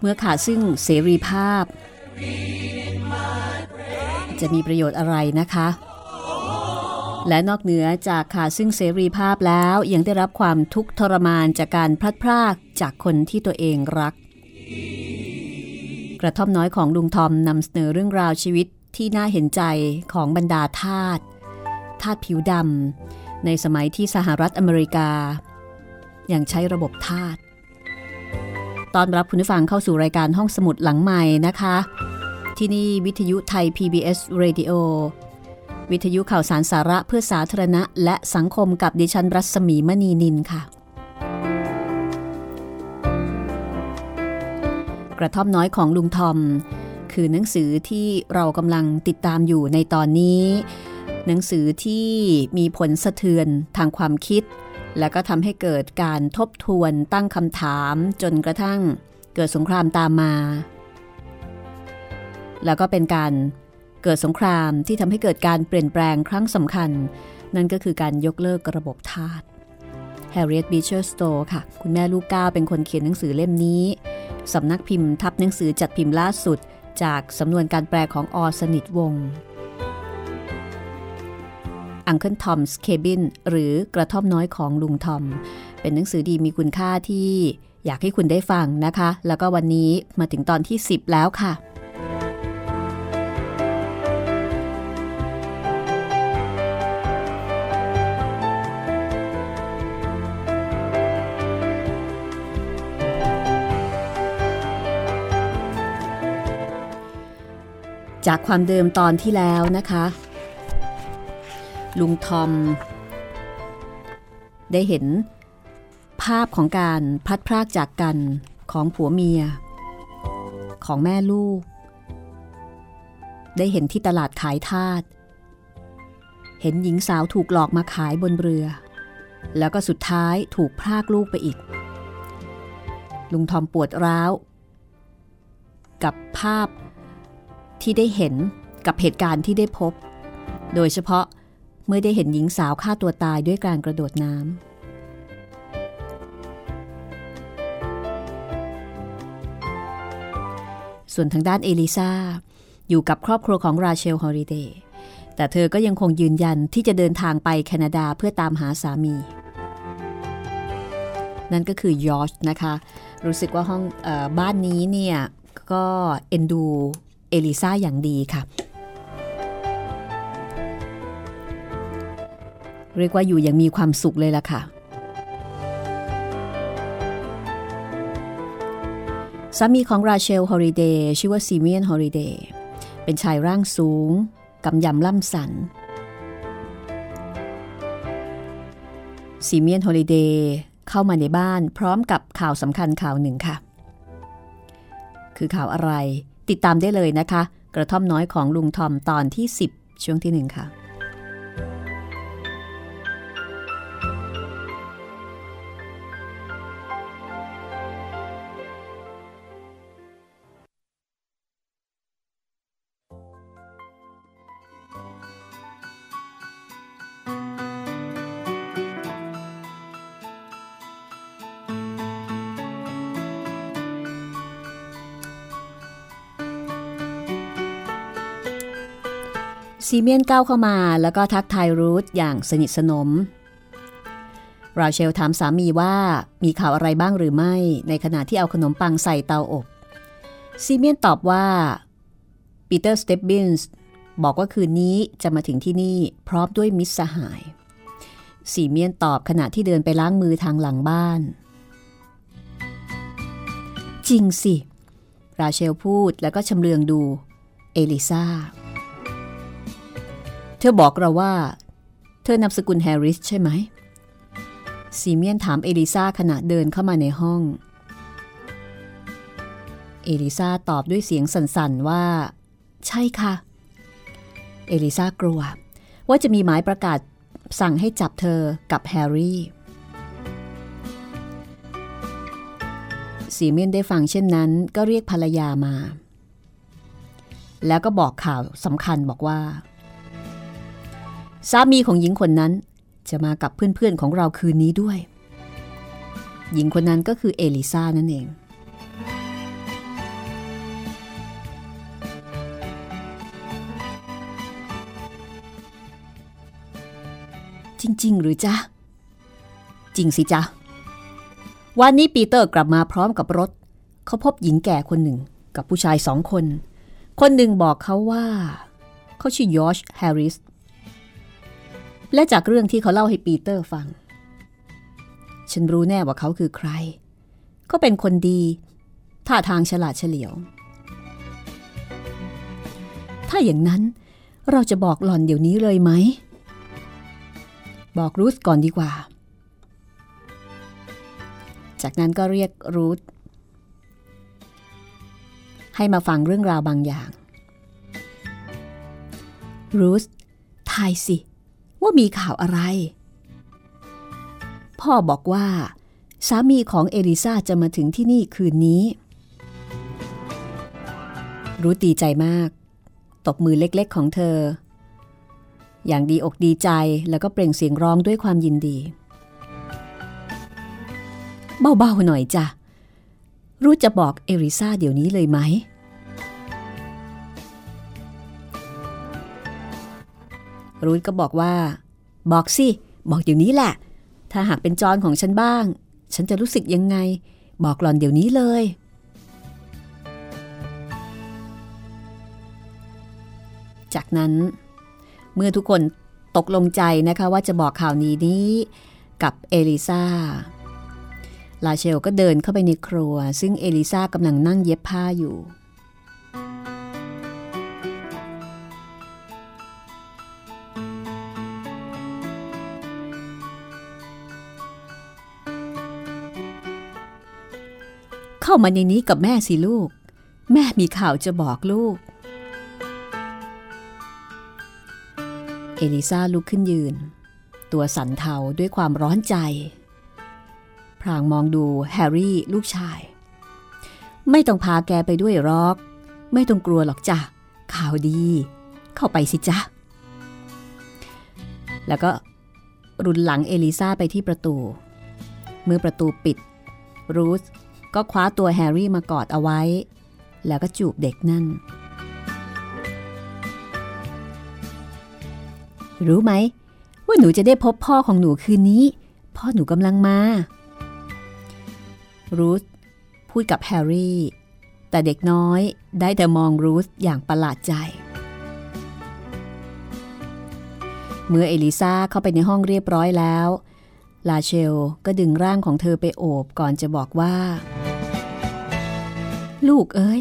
เมื่อขาดซึ่งเสรีภาพ จะมีประโยชน์อะไรนะคะ และนอกเหนือจากขาดซึ่งเสรีภาพแล้วยังได้รับความทุกข์ทรมานจากการพลัดพรากจากคนที่ตัวเองรัก กระท่อมน้อยของลุงทอมนำเสนอเรื่องราวชีวิตที่น่าเห็นใจของบรรดาทาสทาสผิวดำในสมัยที่สหรัฐอเมริกา ยังใช้ระบบทาส ตอนรับคุณผู้ฟังเข้าสู่รายการห้องสมุดหลังใหม่นะคะ ที่นี่วิทยุไทย PBS Radio วิทยุข่าวสารสาระเพื่อสาธารณะ และสังคมกับดิฉันรัศมีมณีนินค่ะ กระท่อมน้อยของลุงทอม คือหนังสือที่เรากำลังติดตามอยู่ในตอนนี้ หนังสือที่มีผลสะเทือนทางความคิด และก็ทำให้เกิดการทบทวนตั้งคำถามจนกระทั่งเกิดสงครามตามมา แล้วก็เป็นการเกิดสงครามที่ทำให้เกิดการเปลี่ยนแปลงครั้งสำคัญ นั่นก็คือการยกเลิกระบบทาส Harriet Beecher Stowe ค่ะ คุณแม่ลูกก้าเป็นคนเขียนหนังสือเล่มนี้ สำนักพิมพ์ทับหนังสือจัดพิมพ์ล่าสุด จากสำนวนการแปลของอสนิทวงศ์ Uncle Tom's Cabin หรือกระท่อมน้อยของลุงทอม เป็นหนังสือดีมีคุณค่าที่อยากให้คุณได้ฟังนะคะ แล้วก็วันนี้มาถึงตอนที่ 10 แล้วค่ะ จากความเดิมตอนที่แล้วนะคะ ลุงทอม ได้เห็น ภาพของการพัดพรากจากกันของผัวเมีย ของแม่ลูก ได้เห็นที่ตลาดขายทาสเห็นหญิงสาวถูกหลอกมาขายบนเรือ แล้วก็สุดท้ายถูกพรากลูกไปอีก ลุงทอมปวดร้าว กับภาพที่ได้เห็นกับเหตุการณ์ที่ได้พบ โดยเฉพาะ เมื่อได้เห็นหญิงสาวฆ่าตัวตายด้วยการกระโดดน้ำ ส่วนทางด้านเอลิซาอยู่กับครอบครัวของราเชลฮอริเดย์แต่เธอก็ยังคงยืนยันที่จะเดินทางไปแคนาดาเพื่อตามหาสามี นั่นก็คือยอชนะคะ รู้สึกว่าห้องอบ้านนี้เนี่ยก็เอ็นดูเอลิซาอย่างดีค่ะ เรียกว่าอยู่อย่างมีความสุขเลยล่ะค่ะ สามีของราเชลฮอริเดย์ชื่อว่าซีเมียนฮอริเดย์เป็นชายร่างสูงกำยำล่ำสันซีเมียนฮอลิเดย์เข้ามาในบ้านพร้อมกับข่าวสำคัญข่าวหนึ่งค่ะ คือข่าวอะไรติดตามได้เลยนะคะ กระท่อมน้อยของลุงทอมตอนที่ 10 ช่วงที่หนึ่งค่ะ ซีเมียนก้าวเข้ามาแล้วก็ทักทายรูทอย่างสนิทสนม ราเชลถามสามีว่ามีข่าวอะไรบ้างหรือไม่ ในขณะที่เอาขนมปังใส่เตาอบ ซีเมียนตอบว่าปีเตอร์สเตปบินส์บอกว่าคืนนี้จะมาถึงที่นี่พร้อมด้วยมิตรสหาย ซีเมียนตอบขณะที่เดินไปล้างมือทางหลังบ้าน จริงสิ ราเชลพูดแล้วก็ชำเลืองดู เอลิซา เธอบอกเราว่า เธอนามสกุลแฮร์ริสใช่ไหมซีเมียนถามเอลิซาขณะเดินเข้ามาในห้อง เอลิซาตอบด้วยเสียงสั่นๆว่า ใช่ค่ะ เอลิซากลัว ว่าจะมีหมายประกาศสั่งให้จับเธอกับแฮร์รี่ซีเมียนได้ฟังเช่นนั้นก็เรียกภรรยามา แล้วก็บอกข่าวสำคัญบอกว่า สามีของหญิงคนนั้นจะมากับเพื่อนๆของเราคืนนี้ด้วย หญิงคนนั้นก็คือเอลิซานั่นเอง จริง ๆ หรือจ๊ะ จริงสิจ๊ะ วันนี้ปีเตอร์กลับมาพร้อมกับรถ เขาพบหญิงแก่คนหนึ่งกับผู้ชายสองคน คนหนึ่งบอกเขาว่า เขาชื่อยอชแฮร์ริส และจากเรื่องที่เขาเล่าให้ปีเตอร์ฟัง ฉันรู้แน่ว่าเขาคือใคร ก็เป็นคนดีท่าทางฉลาดเฉลียว ถ้าอย่างนั้นเราจะบอกหล่อนเดี๋ยวนี้เลยไหม บอกรูธก่อนดีกว่า จากนั้นก็เรียกรูธให้มาฟังเรื่องราวบางอย่าง รูธทายสิ ว่ามีข่าวอะไร พ่อบอกว่า สามีของเอลิซาจะมาถึงที่นี่คืนนี้ รู้ดีใจมาก ตบมือเล็กๆของเธอ อย่างดีอกดีใจแล้วก็เปล่งเสียงร้องด้วยความยินดี เบาๆหน่อยจ้ะรู้จะบอกเอริซาเดี๋ยวนี้เลยไหม รูทก็บอกว่า บอกสิ บอกเดี๋ยวนี้แหละ ถ้าหากเป็นจอนของฉันบ้าง ฉันจะรู้สึกยังไง บอกหลอนเดี๋ยวนี้เลย จากนั้น เมื่อทุกคนตกลงใจนะคะว่าจะบอกข่าวนี้นี้กับเอลิซาลาเชลก็เดินเข้าไปในครัว ซึ่งเอลิซากำลังนั่งเย็บผ้าอยู่ เข้ามาในนี้กับแม่สิลูก แม่มีข่าวจะบอกลูก เอลิซาลุกขึ้นยืน ตัวสั่นเทาด้วยความร้อนใจ พรางมองดูแฮร์รี่ลูกชาย ไม่ต้องพาแกไปด้วยรอก ไม่ต้องกลัวหรอกจ้ะ ข่าวดี เข้าไปสิจ้ะ แล้วก็รุนหลังเอลิซาไปที่ประตู เมื่อประตูปิด รูธ ก็คว้าตัวแฮร์รี่มากอดเอาไว้ แล้วก็จูบเด็กนั่น รู้ไหม ว่าหนูจะได้พบพ่อของหนูคืนนี้ พ่อหนูกำลังมา รูธพูดกับแฮร์รี่ แต่เด็กน้อยได้แต่มองรูธอย่างประหลาดใจ เมื่อเอลิซาเข้าไปในห้องเรียบร้อยแล้ว ลาเชลก็ดึงร่างของเธอไปโอบก่อนจะบอกว่า ลูกเอ้ย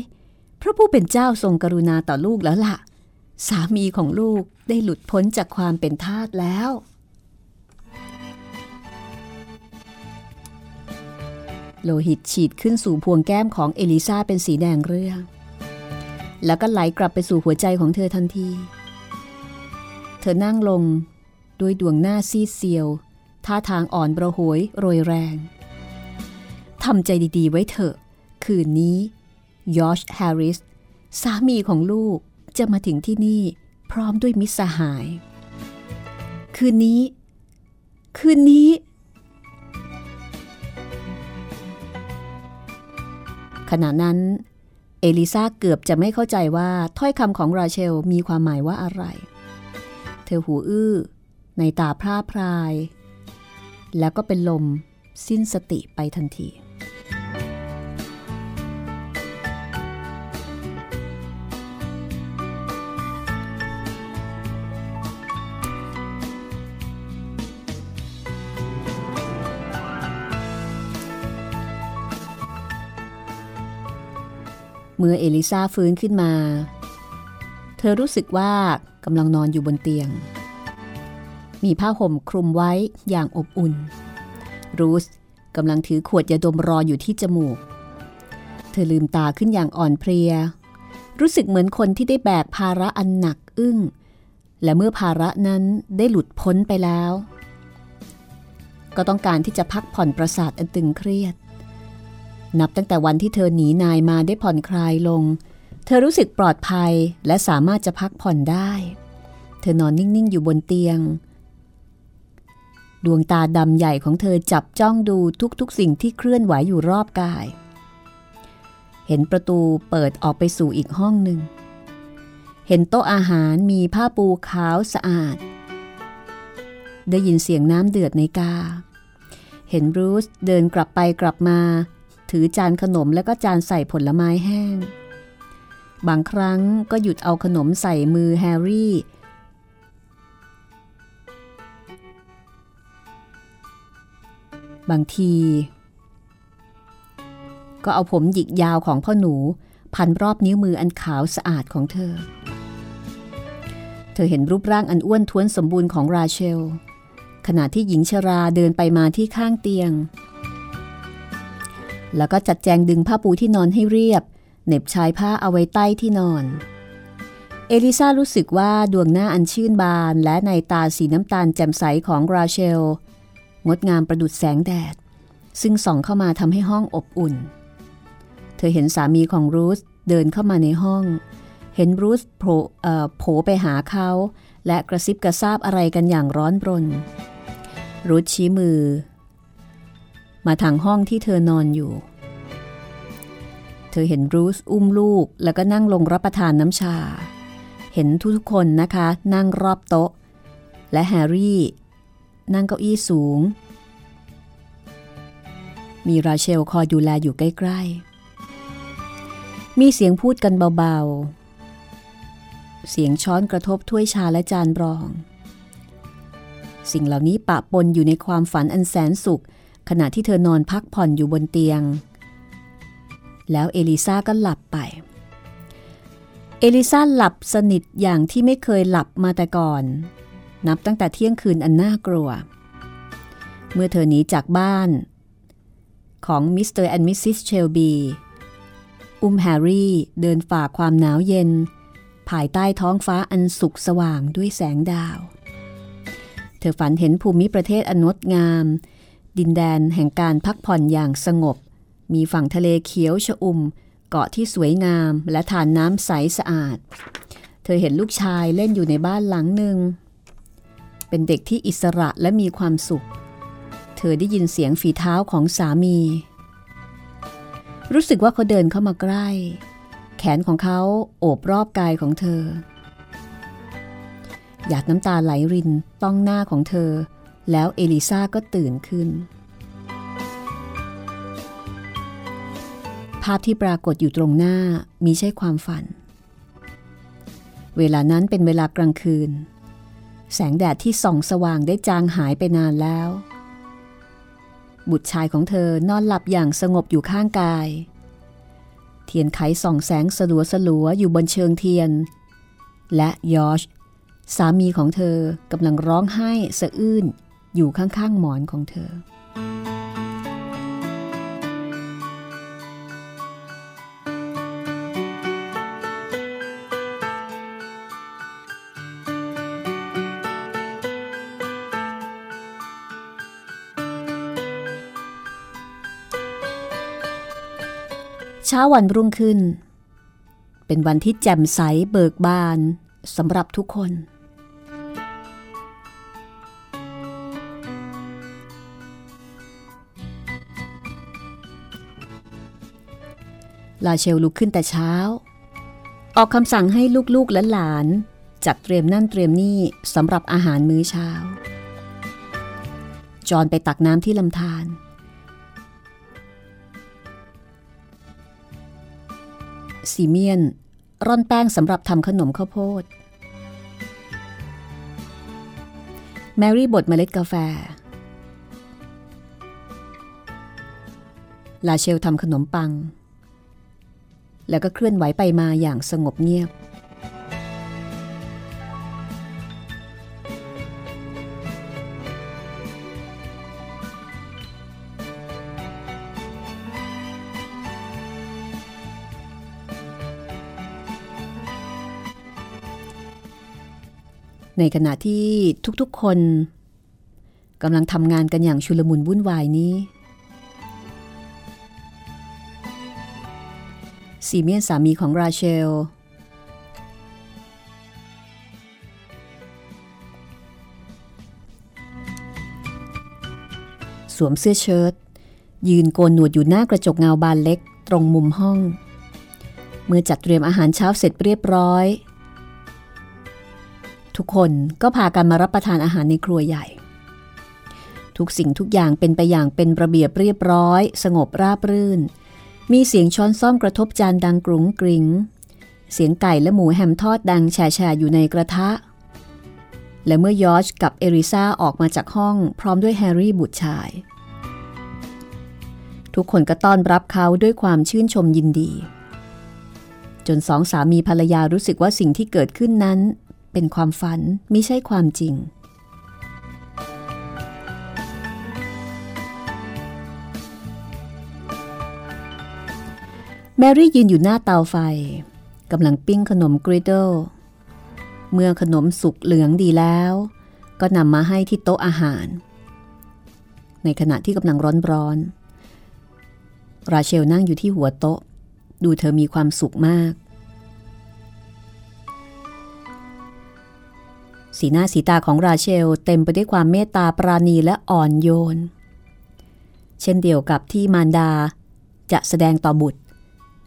พระผู้เป็นเจ้าทรงกรุณาต่อลูกแล้วล่ะ สามีของลูกได้หลุดพ้นจากความเป็นทาสแล้ว โลหิตฉีดขึ้นสู่พวงแก้มของเอลิซาเป็นสีแดงเรื่อง แล้วก็ไหลกลับไปสู่หัวใจของเธอทันที เธอนั่งลงด้วยดวงหน้าซีดเซียว ท่าทางอ่อนประหวยโรยแรงทำใจดีๆไว้เถอะ คืนนี้ยอชแฮร์ริส สามีของลูกจะมาถึงที่นี่พร้อมด้วยมิสหาย คืนนี้ คืนนี้ ขณะนั้น เอลิซาเกือบจะไม่เข้าใจว่าถ้อยคำของราเชลมีความหมายว่าอะไร เธอหูอื้อ ในตาพร่าพราย แล้วก็เป็นลมสิ้นสติไปทันทีเมื่อเอลิซาฟื้นขึ้นมา เธอรู้สึกว่ากำลังนอนอยู่บนเตียง มีผ้าห่มคลุมไว้อย่างอบอุ่น รูสกำลังถือขวดยาดมรออยู่ที่จมูก เธอลืมตาขึ้นอย่างอ่อนเพลีย รู้สึกเหมือนคนที่ได้แบกภาระอันหนักอึ้ง และเมื่อภาระนั้นได้หลุดพ้นไปแล้ว ก็ต้องการที่จะพักผ่อนประสาทอันตึงเครียด นับตั้งแต่วันที่เธอหนีนายมาได้ผ่อนคลายลง เธอรู้สึกปลอดภัยและสามารถจะพักผ่อนได้ เธอนอนนิ่งๆอยู่บนเตียง ดวงตาดำใหญ่ของเธอจับจ้องดูทุกๆ สิ่งที่เคลื่อนไหวอยู่รอบกาย เห็นประตูเปิดออกไปสู่อีกห้องหนึ่ง เห็นโต๊ะอาหารมีผ้าปูขาวสะอาด ได้ยินเสียงน้ำเดือดในกา เห็นบรูซเดินกลับไปกลับมา ถือจานขนมแล้วก็จานใส่ผลไม้แห้ง บางครั้งก็หยุดเอาขนมใส่มือแฮร์รี่ บางที ก็เอาผมหยิกยาวของพ่อหนู พันรอบนิ้วมืออันขาวสะอาดของเธอ เธอเห็นรูปร่างอันอ้วนท้วนสมบูรณ์ของราเชล ขณะที่หญิงชราเดินไปมาที่ข้างเตียง แล้วก็จัดแจงดึงผ้าปูที่นอนให้เรียบเหน็บชายผ้าเอาไว้ใต้ที่นอน เอลิซารู้สึกว่าดวงหน้าอันชื่นบานและในตาสีน้ำตาลแจ่มใสของราเชล งดงามประดุดแสงแดด ซึ่งส่องเข้ามาทำให้ห้องอบอุ่น เธอเห็นสามีของรูธเดินเข้ามาในห้อง เห็นรูธโผล่โผไปหาเขา และกระซิบกระซาบอะไรกันอย่างร้อนรน รูธชี้มือ มาทางห้องที่เธอนอนอยู่ เธอเห็นรูธอุ้มลูกแล้วก็นั่งลงรับประทานน้ำชา เห็นทุกๆคนนะคะนั่งรอบโต๊ะ และแฮร์รี่ นั่งเก้าอี้สูง มีราเชลคอยดูแลอยู่ใกล้ๆ มีเสียงพูดกันเบาๆ เสียงช้อนกระทบถ้วยชาและจานรอง สิ่งเหล่านี้ปะปนอยู่ในความฝันอันแสนสุข ขณะที่เธอนอนพักผ่อนอยู่บนเตียง แล้วเอลิซาก็หลับไปเอลิซาหลับสนิทอย่างที่ไม่เคยหลับมาแต่ก่อน นับตั้งแต่เที่ยงคืนอันน่ากลัว เมื่อเธอหนีจากบ้าน ของ Mr. and Mrs. Shelby อุ้มแฮร์รี่เดินฝ่าความหนาวเย็น ภายใต้ท้องฟ้าอันสุกสว่างด้วยแสงดาว เธอฝันเห็นภูมิประเทศอันงดงาม ดินแดนแห่งการพักผ่อนอย่างสงบ มีฝั่งทะเลเขียวชอุ่ม เกาะที่สวยงามและธารน้ำใสสะอาด เธอเห็นลูกชายเล่นอยู่ในบ้านหลังหนึ่ง เป็นเด็กที่อิสระและมีความสุข เธอได้ยินเสียงฝีเท้าของสามี รู้สึกว่าเขาเดินเข้ามาใกล้ แขนของเขาโอบรอบกายของเธอ หยาดน้ำตาไหลรินต้องหน้าของเธอ แล้วเอลิซาก็ตื่นขึ้น ภาพที่ปรากฏอยู่ตรงหน้ามีใช่ความฝัน เวลานั้นเป็นเวลากลางคืน แสงแดดที่ส่องสว่างได้จางหายไปนานแล้ว บุตรชายของเธอนอนหลับอย่างสงบอยู่ข้างกาย เทียนไขส่องแสงสลัวสลัวอยู่บนเชิงเทียน และยอชสามีของเธอกำลังร้องไห้สะอื้นอยู่ข้างๆหมอนของเธอ เช้าวันรุ่งขึ้น เป็นวันที่แจ่มใสเบิกบานสำหรับทุกคน ลาเชลลุกขึ้นแต่เช้า ออกคำสั่งให้ลูกๆและหลานจัดเตรียมนั่นเตรียมนี่สำหรับอาหารมื้อเช้า จอนไปตักน้ำที่ลำธาร ซีเมียน ร่อนแป้งสำหรับทำขนมข้าวโพด แมรี่บดเมล็ดกาแฟ ลาเชลทำขนมปัง แล้วก็เคลื่อนไหวไปมาอย่างสงบเงียบ ในขณะที่ทุกๆคนกำลังทำงานกันอย่างชุลมุนวุ่นวายนี้ ซีเมียนสามีของราเชล สวมเสื้อเชิ้ตยืนโกนหนวดอยู่หน้ากระจกเงาบานเล็กตรงมุมห้อง เมื่อจัดเตรียมอาหารเช้าเสร็จเรียบร้อย ทุกคนก็พากันมารับประทานอาหารในครัวใหญ่ ทุกสิ่งทุกอย่างเป็นไปอย่างเป็นระเบียบเรียบร้อย สงบราบรื่น มีเสียงช้อนซ่อมกระทบจานดังกรุงกริงเสียงไก่และหมูแฮมทอดดังแฉะอยู่ในกระทะ และเมื่อยอร์ชกับเอริซาออกมาจากห้องพร้อมด้วยแฮร์รี่บุตรชาย ทุกคนก็ต้อนรับเขาด้วยความชื่นชมยินดี จนสองสามีภรรยารู้สึกว่าสิ่งที่เกิดขึ้นนั้น เป็นความฝันไม่ใช่ความจริง แมรี่ยืนอยู่หน้าเตาไฟกำลังปิ้งขนมกริดเดิลเมื่อขนมสุกเหลืองดีแล้ว ก็นำมาให้ที่โต๊ะอาหาร ในขณะที่กำลังร้อนๆราเชลนั่งอยู่ที่หัวโต๊ะ ดูเธอมีความสุขมาก สีหน้าสีตาของราเชลเต็มไปด้วยความเมตตาปราณีและอ่อนโยน เช่นเดียวกับที่มารดา จะแสดงต่อบุตร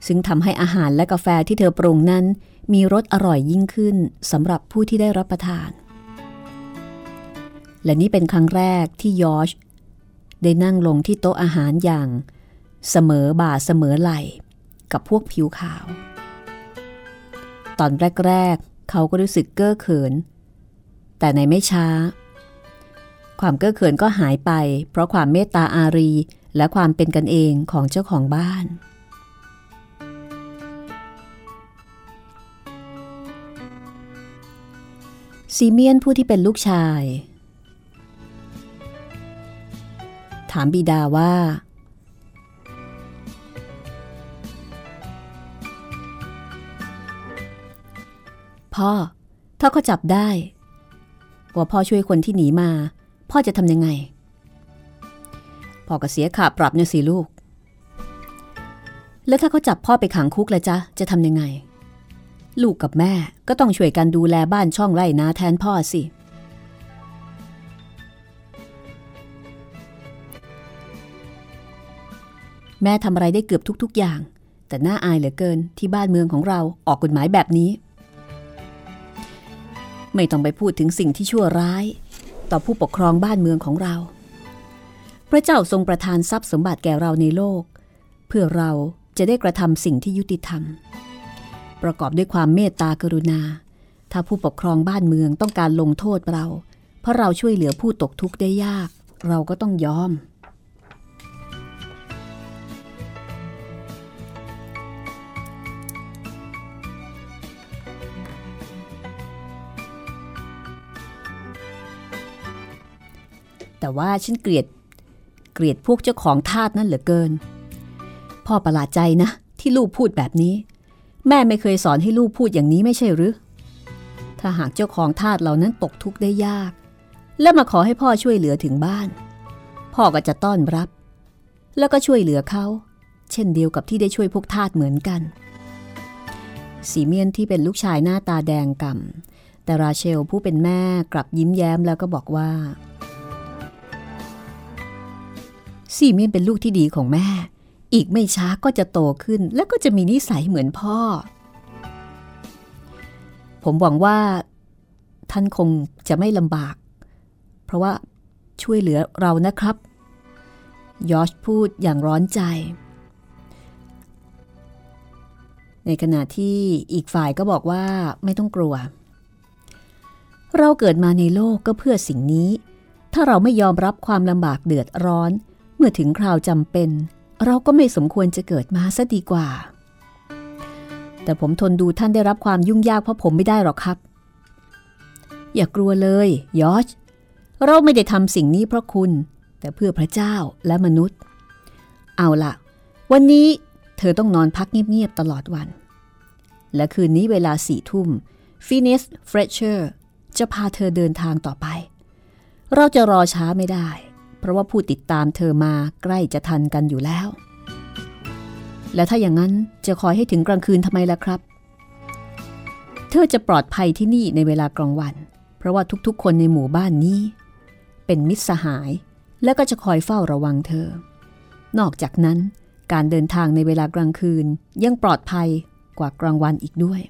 ซึ่งทำให้อาหารและกาแฟที่เธอปรุงนั้น มีรสอร่อยยิ่งขึ้นสำหรับผู้ที่ได้รับประทาน และนี่เป็นครั้งแรกที่ยอชได้นั่งลงที่โต๊ะอาหารอย่าง เสมอบ่าเสมอไหลกับพวกผิวขาว ตอนแรก ๆ เขาก็รู้สึกเก้อเขิน แต่ในไม่ช้า ความเก้อเขินก็หายไป เพราะความเมตตาอารีและความเป็นกันเองของเจ้าของบ้าน ซีเมียนผู้ที่เป็นลูกชาย ถามบิดาว่า พ่อ ถ้าเขาจับได้ ว่าพ่อช่วยคนที่หนีมา พ่อจะทำยังไง พ่อก็เสียขาปรับเนี่ยสิลูก แล้วถ้าเขาจับพ่อไปขังคุกละจ๊ะ จะทำยังไง ลูกกับแม่ก็ต้องช่วยกันดูแลบ้านช่องไร่นาแทนพ่อสิ แม่ทำอะไรได้เกือบทุก ๆอย่าง แต่น่าอายเหลือเกินที่บ้านเมืองของเราออกกฎหมายแบบนี้ ไม่ต้องไปพูดถึงสิ่งที่ชั่วร้าย ต่อผู้ปกครองบ้านเมืองของเรา พระเจ้าทรงประทานทรัพย์สมบัติแก่เราในโลก เพื่อเราจะได้กระทำสิ่งที่ยุติธรรม ประกอบด้วยความเมตตากรุณา ถ้าผู้ปกครองบ้านเมืองต้องการลงโทษเรา เพราะเราช่วยเหลือผู้ตกทุกข์ได้ยาก เราก็ต้องยอม แต่ว่าฉันเกลียด เกลียดพวกเจ้าของทาสนั่นเหลือเกิน พ่อประหลาดใจนะ ที่ลูกพูดแบบนี้ แม่ไม่เคยสอนให้ลูกพูดอย่างนี้ไม่ใช่หรือ ถ้าหากเจ้าของทาสเหล่านั้นตกทุกข์ได้ยาก และมาขอให้พ่อช่วยเหลือถึงบ้าน พ่อก็จะต้อนรับ แล้วก็ช่วยเหลือเขา เช่นเดียวกับที่ได้ช่วยพวกทาสเหมือนกันสีเมียนที่เป็นลูกชายหน้าตาแดงกำ่ำแต่ราเชลผู้เป็นแม่กลับยิ้มแย้มแล้วก็บอกว่า ซีเมียนเป็นลูกที่ดีของแม่ อีกไม่ช้าก็จะโตขึ้น และก็จะมีนิสัยเหมือนพ่อ ผมหวังว่า ท่านคงจะไม่ลำบาก เพราะว่าช่วยเหลือเรานะครับ ยอชพูดอย่างร้อนใจ ในขณะที่อีกฝ่ายก็บอกว่าไม่ต้องกลัว เราเกิดมาในโลกก็เพื่อสิ่งนี้ ถ้าเราไม่ยอมรับความลำบากเดือดร้อน เมื่อถึงคราวจำเป็น เราก็ไม่สมควรจะเกิดมาซะดีกว่า แต่ผมทนดูท่านได้รับความยุ่งยากเพราะผมไม่ได้หรอกครับ อย่ากลัวเลยยอชเราไม่ได้ทำสิ่งนี้เพราะคุณ แต่เพื่อพระเจ้าและมนุษย์ เอาละวันนี้เธอต้องนอนพักเงียบๆตลอดวัน และคืนนี้เวลาสี่ทุ่มฟีเนียสเฟลตเชอร์จะพาเธอเดินทางต่อไป เราจะรอช้าไม่ได้ เพราะว่าผู้ติดตามเธอมาใกล้จะทันกันอยู่แล้ว และถ้าอย่างนั้นจะคอยให้ถึงกลางคืนทำไมล่ะครับ เธอจะปลอดภัยที่นี่ในเวลากลางวัน เพราะว่าทุกๆ คนในหมู่บ้านนี้ เป็นมิตรสหาย และก็จะคอยเฝ้าระวังเธอ นอกจากนั้นการเดินทางในเวลากลางคืนยังปลอดภัยกว่ากลางวันอีกด้วย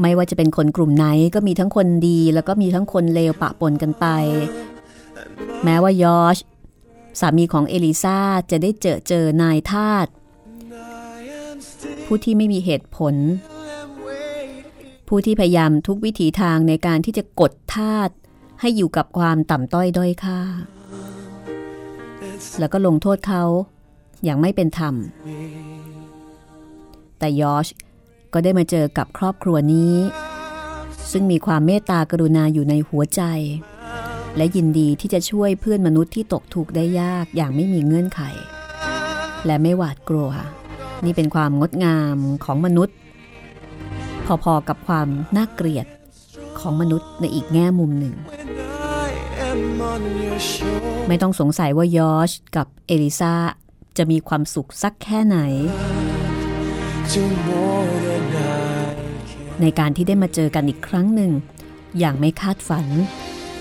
ไม่ว่าจะเป็นคนกลุ่มไหนก็มีทั้งคนดี แล้วก็มีทั้งคนเลวปะปนกันไป แม้ว่ายอชสามีของเอลิซาจะได้เจอเจอนายทาสผู้ที่ไม่มีเหตุผล ผู้ที่พยายามทุกวิถีทางในการที่จะกดทาสให้อยู่กับความต่ำต้อยด้อยค่า แล้วก็ลงโทษเขาอย่างไม่เป็นธรรม แต่ยอช ก็ได้มาเจอกับครอบครัวนี้ ซึ่งมีความเมตตากรุณาอยู่ในหัวใจ และยินดีที่จะช่วยเพื่อนมนุษย์ที่ตกทุกข์ได้ยากอย่างไม่มีเงื่อนไข และไม่หวาดกลัว นี่เป็นความงดงามของมนุษย์ พอๆกับความน่าเกลียดของมนุษย์ในอีกแง่มุมหนึ่ง ไม่ต้องสงสัยว่ายอชกับเอลิซาจะมีความสุขสักแค่ไหน ในการที่ได้มาเจอกันอีกครั้งหนึ่ง อย่างไม่คาดฝัน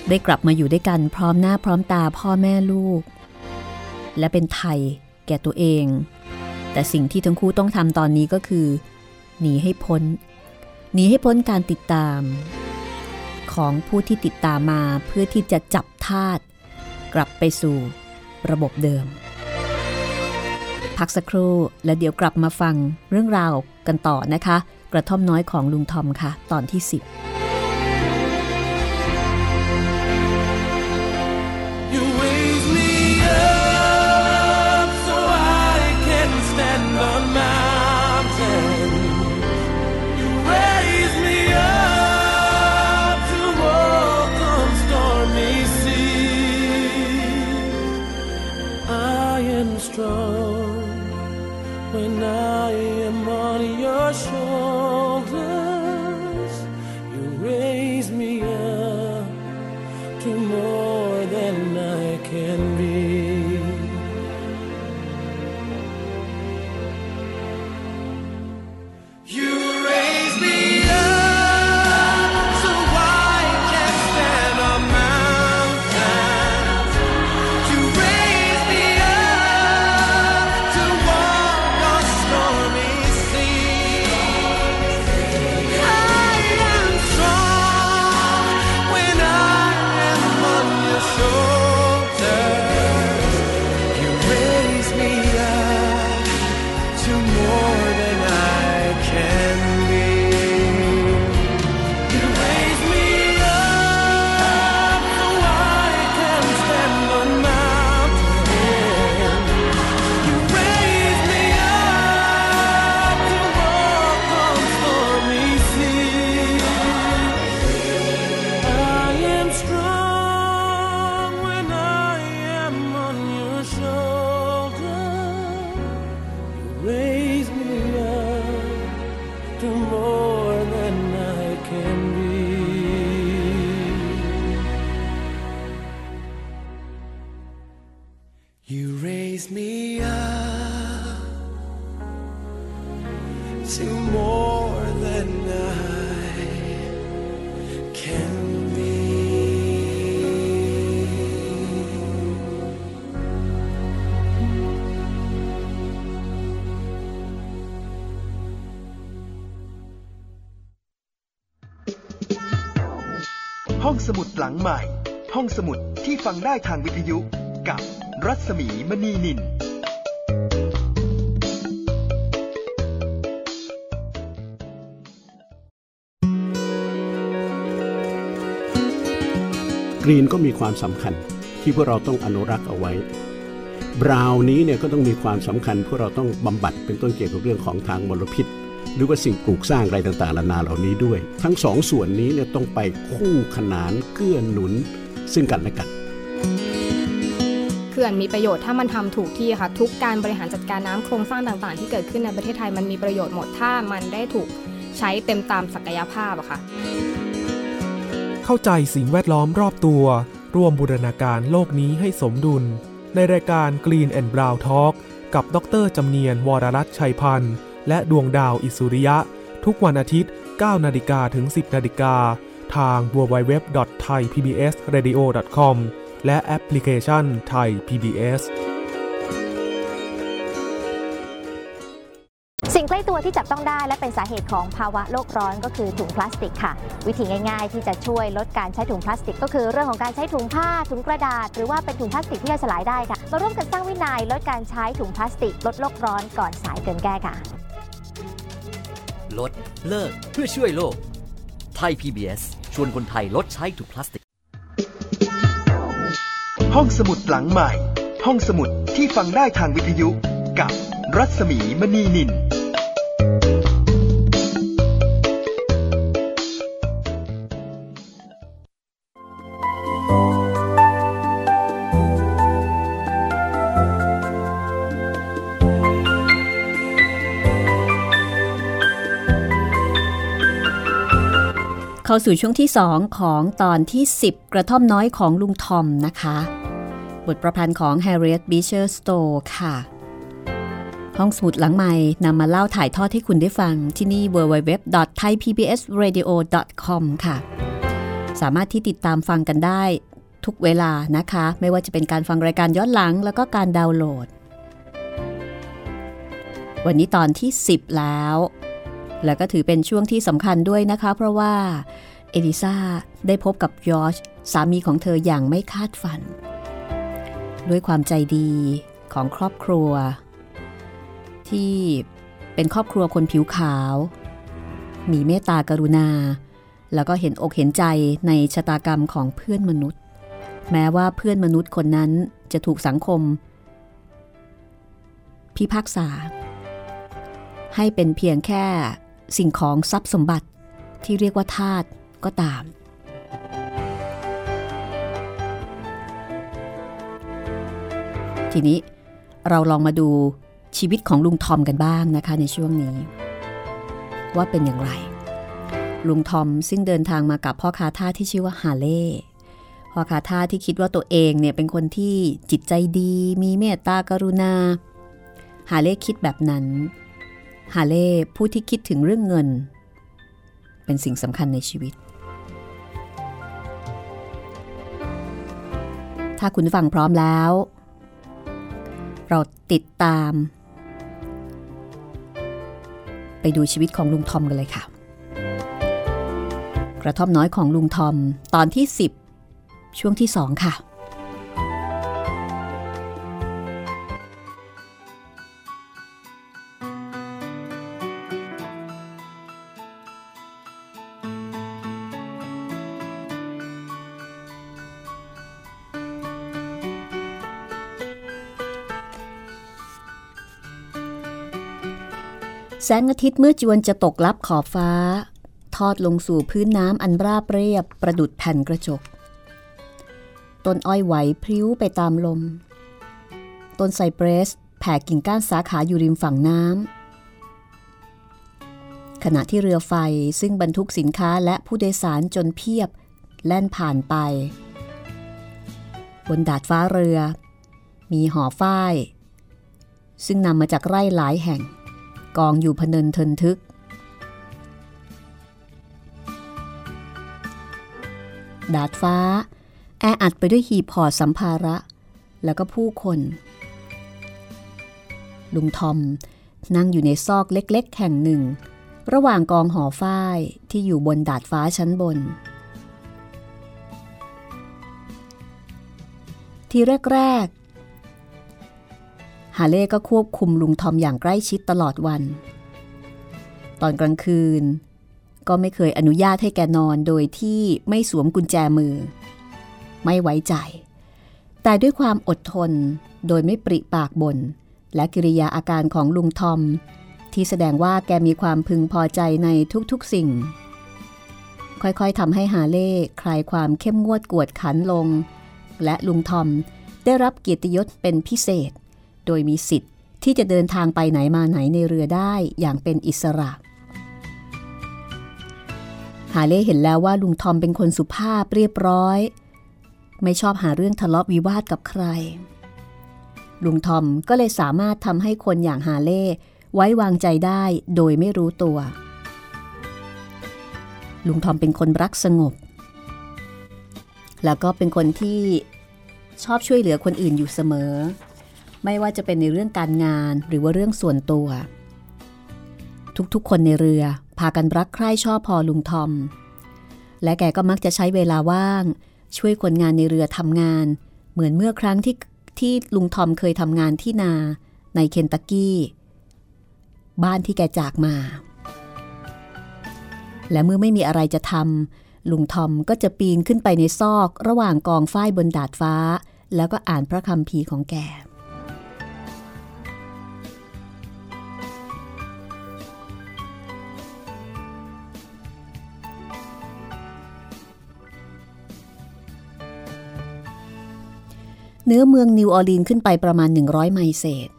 ได้กลับมาอยู่ด้วยกันพร้อมหน้าพร้อมตาพ่อแม่ลูก และเป็นไทยแก่ตัวเอง แต่สิ่งที่ทั้งคู่ต้องทำตอนนี้ก็คือ หนีให้พ้น หนีให้พ้นการติดตาม ของผู้ที่ติดตามมาเพื่อที่จะจับทาสกลับไปสู่ระบบเดิม พักสักครู่แล้วเดี๋ยวกลับมาฟังเรื่องราวกันต่อนะคะ กระท่อมน้อยของลุงทอมค่ะ ตอนที่ 10 งใหม่ ห้องสมุดที่ฟังได้ทางวิทยุกับรัศมีมณีนินกรีนก็มีความสำคัญที่พวกเราต้องอนุรักษ์เอาไว้ บราวน์นี้เนี่ยก็ต้องมีความสำคัญพวกเราต้องบำบัดเป็นต้นเกี่ยวกับเรื่องของทางมลพิษ หรือว่าสิ่งปลูกสร้างอะไรต่างๆนานาเหล่านี้ด้วย ทั้งสองส่วนนี้เนี่ยต้องไปคู่ขนานเกื้อหนุนซึ่งกันและกันเขื่อนมีประโยชน์ถ้ามันทำถูกที่ค่ะทุกการบริหารจัดการน้ำโครงสร้างต่างๆ ที่เกิดขึ้นในประเทศไทยมันมีประโยชน์หมดถ้ามันได้ถูกใช้เต็มตามศักยภาพอะค่ะ เข้าใจสิ่งแวดล้อมรอบตัว ร่วมบูรณาการโลกนี้ให้สมดุล ในรายการ Green and Brown Talk กับดรจำเนียนวรรัตน์ชัยพันธ์ และดวงดาวอิสุริยะ ทุกวันอาทิตย์ 9 นาฬิกาถึง 10 นาฬิกา ทาง www.thaipbsradio.com และแอปพลิเคชัน Thai PBS สิ่งใกล้ตัวที่จับต้องได้และเป็นสาเหตุของภาวะโลกร้อนก็คือถุงพลาสติกค่ะ วิธีง่ายๆ ที่จะช่วยลดการใช้ถุงพลาสติก ก็คือเรื่องของการใช้ถุงผ้าถุงกระดาษ หรือว่าเป็นถุงพลาสติกที่ย่อยสลายได้ค่ะมาร่วมกันสร้างวินัยลดการใช้ถุงพลาสติก ลดโลกร้อนก่อนสายเกินแก้ค่ะ ลด เลิก เพื่อช่วยโลก ไทย PBS ชวนคนไทยลดใช้ถุงพลาสติก ห้องสมุดหลังใหม่ ห้องสมุดที่ฟังได้ทางวิทยุ กับรัศมีมณีนิน เข้าสู่ช่วงที่ 2 ของตอนที่ 10 กระท่อมน้อยของลุงทอมนะคะ บทประพันธ์ของ Harriet Beecher Stowe ค่ะ ห้องสมุดหลังใหม่นำมาเล่าถ่ายทอดให้คุณได้ฟังที่นี่ www.thaipbsradio.com ค่ะ สามารถที่ติดตามฟังกันได้ทุกเวลานะคะ ไม่ว่าจะเป็นการฟังรายการย้อนหลังแล้วก็การดาวน์โหลด วันนี้ตอนที่ 10 แล้ว แล้วก็ถือเป็นช่วงที่สำคัญด้วยนะคะ เพราะว่าเอลิซาได้พบกับยอร์ชสามีของเธออย่างไม่คาดฝัน ด้วยความใจดีของครอบครัว ที่เป็นครอบครัวคนผิวขาว มีเมตตากรุณา แล้วก็เห็นอกเห็นใจในชะตากรรมของเพื่อนมนุษย์ แม้ว่าเพื่อนมนุษย์คนนั้นจะถูกสังคม พิพากษา ให้เป็นเพียงแค่ สิ่งของทรัพย์สมบัติที่เรียกว่าทาสก็ตาม ทีนี้เราลองมาดูชีวิตของลุงทอมกันบ้างนะคะในช่วงนี้ ว่าเป็นอย่างไร ลุงทอมซึ่งเดินทางมากับพ่อคาท่าที่ชื่อว่าฮาเล่พ่อคาท่าที่คิดว่าตัวเองเนี่ยเป็นคนที่จิตใจดี มีเมตตากรุณา ฮาเล่คิดแบบนั้น ฮาเล่ผู้ที่คิดถึงเรื่องเงิน เป็นสิ่งสำคัญในชีวิต ถ้าคุณฟังพร้อมแล้ว เราติดตาม ไปดูชีวิตของลุงทอมกันเลยค่ะ กระท่อมน้อยของลุงทอมตอนที่ 10 ช่วงที่ 2 ค่ะ แสงอาทิตย์เมื่อจวนจะตกลับขอบฟ้า ทอดลงสู่พื้นน้ำอันราบเรียบประดุดแผ่นกระจก ต้นอ้อยไหวพริ้วไปตามลม ต้นไซเปรสแผ่กิ่งก้านสาขาอยู่ริมฝั่งน้ำขณะที่เรือไฟซึ่งบรรทุกสินค้าและผู้โดยสารจนเพียบ แล่นผ่านไป บนดาดฟ้าเรือ มีหอฝ้าย ซึ่งนำมาจากไร่หลายแห่ง กองอยู่พเนินเทินทึก ดาดฟ้า แออัดไปด้วยหีบห่อสัมภาระ แล้วก็ผู้คน ลุงทอมนั่งอยู่ในซอกเล็กๆแห่งหนึ่ง ระหว่างกองหอฝ้ายที่อยู่บนดาดฟ้าชั้นบน ทีแรกๆ ฮาเล่ก็ควบคุมลุงทอมอย่างใกล้ชิดตลอดวัน ตอนกลางคืน ก็ไม่เคยอนุญาตให้แกนอนโดยที่ไม่สวมกุญแจมือ ไม่ไว้ใจ แต่ด้วยความอดทนโดยไม่ปริปากบน่นและกิริยาอาการของลุงทอม ที่แสดงว่าแกมีความพึงพอใจในทุกๆสิ่ง ค่อยๆทำให้ฮาเล่คลายความเข้มงวดกวดขันลง และลุงทอมได้รับเกียรติยศเป็นพิเศษ โดยมีสิทธิ์ที่จะเดินทางไปไหนมาไหนในเรือได้อย่างเป็นอิสระ ฮาเล่เห็นแล้วว่าลุงทอมเป็นคนสุภาพเรียบร้อย ไม่ชอบหาเรื่องทะเลาะวิวาทกับใคร ลุงทอมก็เลยสามารถทำให้คนอย่างฮาเล่ไว้วางใจได้โดยไม่รู้ตัว ลุงทอมเป็นคนรักสงบ แล้วก็เป็นคนที่ชอบช่วยเหลือคนอื่นอยู่เสมอ ไม่ว่าจะเป็นในเรื่องการงานหรือว่าเรื่องส่วนตัว ทุกๆ คนในเรือพากันรักใคร่ชอบพอลุงทอม และแกก็มักจะใช้เวลาว่าง ช่วยคนงานในเรือทำงาน เหมือนเมื่อครั้งที่ที่ลุงทอมเคยทำงานที่นาในเคนตักกี้ บ้านที่แกจากมา และเมื่อไม่มีอะไรจะทำลุงทอมก็จะปีนขึ้นไปในซอกระหว่างกองฝ้ายบนดาดฟ้า แล้วก็อ่านพระคำพีของแก เนื้อเมืองนิวออร์ลีนขึ้นไปประมาณ 100 ไมล์เศษ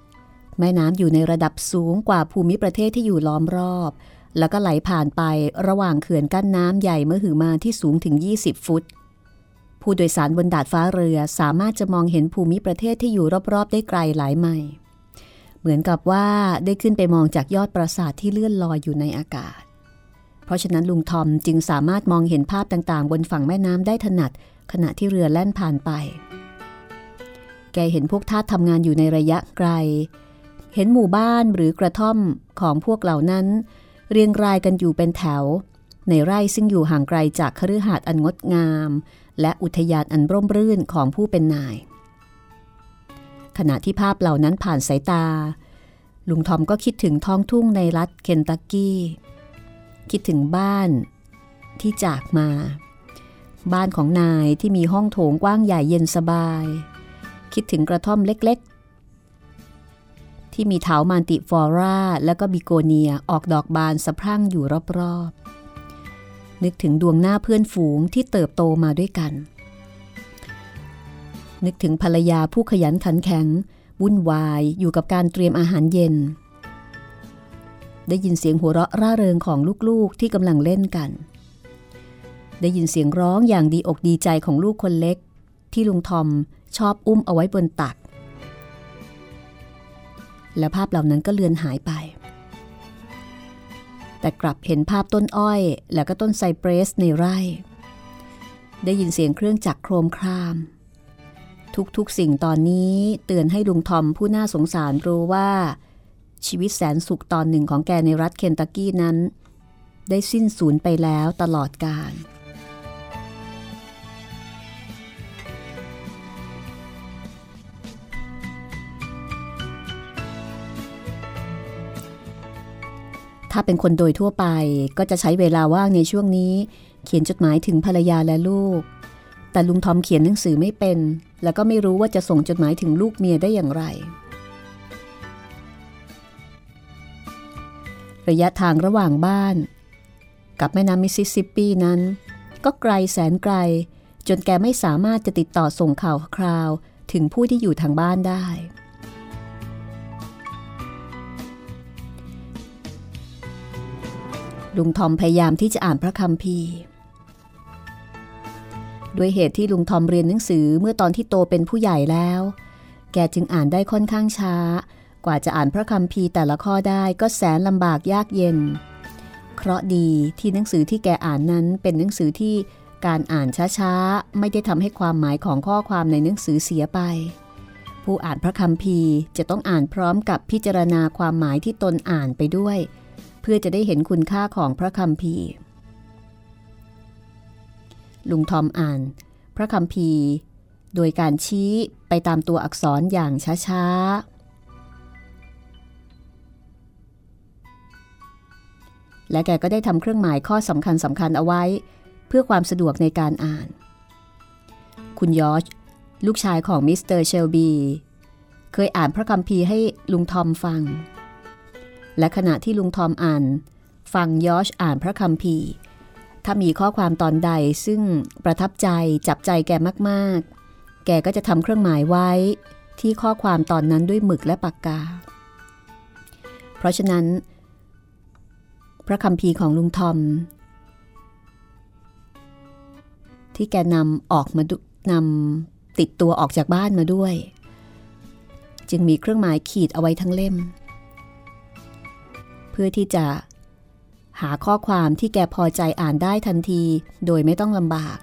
แม่น้ำอยู่ในระดับสูงกว่าภูมิประเทศที่อยู่ล้อมรอบ แล้วก็ไหลผ่านไประหว่างเขื่อนกั้นน้ำใหญ่มหึมาที่สูงถึง 20 ฟุต ผู้โดยสารบนดาดฟ้าเรือสามารถจะมองเห็นภูมิประเทศที่อยู่รอบๆ ได้ไกลหลายไมล์เหมือนกับว่าได้ขึ้นไปมองจากยอดปราสาทที่เลื่อนลอยอยู่ในอากาศ เพราะฉะนั้นลุงทอมจึงสามารถมองเห็นภาพต่างๆ บนฝั่งแม่น้ำได้ถนัด ขณะที่เรือแล่นผ่านไป แกเห็นพวกทาสทำงานอยู่ในระยะไกล เห็นหมู่บ้านหรือกระท่อมของพวกเหล่านั้น เรียงรายกันอยู่เป็นแถว ในไร่ซึ่งอยู่ห่างไกลจากคฤหาสน์อันงดงาม และอุทยานอันร่มรื่นของผู้เป็นนาย ขณะที่ภาพเหล่านั้นผ่านสายตา ลุงทอมก็คิดถึงท้องทุ่งในรัฐเคนตักกี้ คิดถึงบ้านที่จากมา บ้านของนายที่มีห้องโถงกว้างใหญ่เย็นสบาย คิดถึงกระท่อมเล็กๆ ที่มีเถามันติฟอร่า และก็บิโกเนียออกดอกบานสะพรั่งอยู่รอบๆ นึกถึงดวงหน้าเพื่อนฝูงที่เติบโตมาด้วยกัน นึกถึงภรรยาผู้ขยันขันแข็ง วุ่นวายอยู่กับการเตรียมอาหารเย็น ได้ยินเสียงหัวเราะร่าเริงของลูกๆที่กำลังเล่นกัน ได้ยินเสียงร้องอย่างดีอกดีใจของลูกคนเล็กที่ลุงทอม ชอบอุ้มเอาไว้บนตัก และภาพเหล่านั้นก็เลือนหายไป แต่กลับเห็นภาพต้นอ้อยและก็ต้นไซเปรสในไร่ ได้ยินเสียงเครื่องจักรโครมคราม ทุกๆสิ่งตอนนี้เตือนให้ลุงทอมผู้น่าสงสารรู้ว่า ชีวิตแสนสุขตอนหนึ่งของแกในรัฐเคนตักกี้นั้น ได้สิ้นสูญไปแล้วตลอดกาล ถ้าเป็นคนโดยทั่วไปก็จะใช้เวลาว่างในช่วงนี้ เขียนจดหมายถึงภรรยาและลูก แต่ลุงทอมเขียนหนังสือไม่เป็น แล้วก็ไม่รู้ว่าจะส่งจดหมายถึงลูกเมียได้อย่างไร ระยะทางระหว่างบ้าน กับแม่น้ำมิสซิสซิปปีนั้น ก็ไกลแสนไกล จนแกไม่สามารถจะติดต่อส่งข่าวคราวถึงผู้ที่อยู่ทางบ้านได้ ลุงทอมพยายามที่จะอ่านพระคัมภีร์ด้วยเหตุที่ลุงทอมเรียนหนังสือเมื่อตอนที่โตเป็นผู้ใหญ่แล้ว แกจึงอ่านได้ค่อนข้างช้า กว่าจะอ่านพระคัมภีร์แต่ละข้อได้ก็แสนลำบากยากเย็น เคราะดีที่หนังสือที่แกอ่านนั้นเป็นหนังสือที่การอ่านช้าๆ ไม่ได้ทำให้ความหมายของข้อความในหนังสือเสียไป ผู้อ่านพระคัมภีร์จะต้องอ่านพร้อมกับพิจารณาความหมายที่ตนอ่านไปด้วย เพื่อจะได้เห็นคุณค่าของพระคัมภีลุงทอมอ่าน พระคัมภีโดยการชี้ไปตามตัวอักษรอย่างช้าๆ และแกก็ได้ทำเครื่องหมายข้อสำคัญสำคัญเอาไว้ เพื่อความสะดวกในการอ่าน คุณยอร์ชลูกชายของ Mr. Shelby เคยอ่านพระคัมภีร์ให้ลุงทอมฟัง และขณะที่ลุงทอมอ่าน ฟังยอร์ชอ่านพระคัมภีร์ถ้ามีข้อความตอนใดซึ่งประทับใจจับใจแกมาก ๆ แกก็จะทำเครื่องหมายไว้ที่ข้อความตอนนั้นด้วยหมึกและปากกา เพราะฉะนั้น พระคัมภีของลุงทอม ที่แกนำออกมานำติดตัวออกจากบ้านมาด้วย จึงมีเครื่องหมายขีดเอาไว้ทั้งเล่ม พื่อที่จะ หาข้อความที่แกพอใจอ่านได้ทันที โดยไม่ต้องลำบาก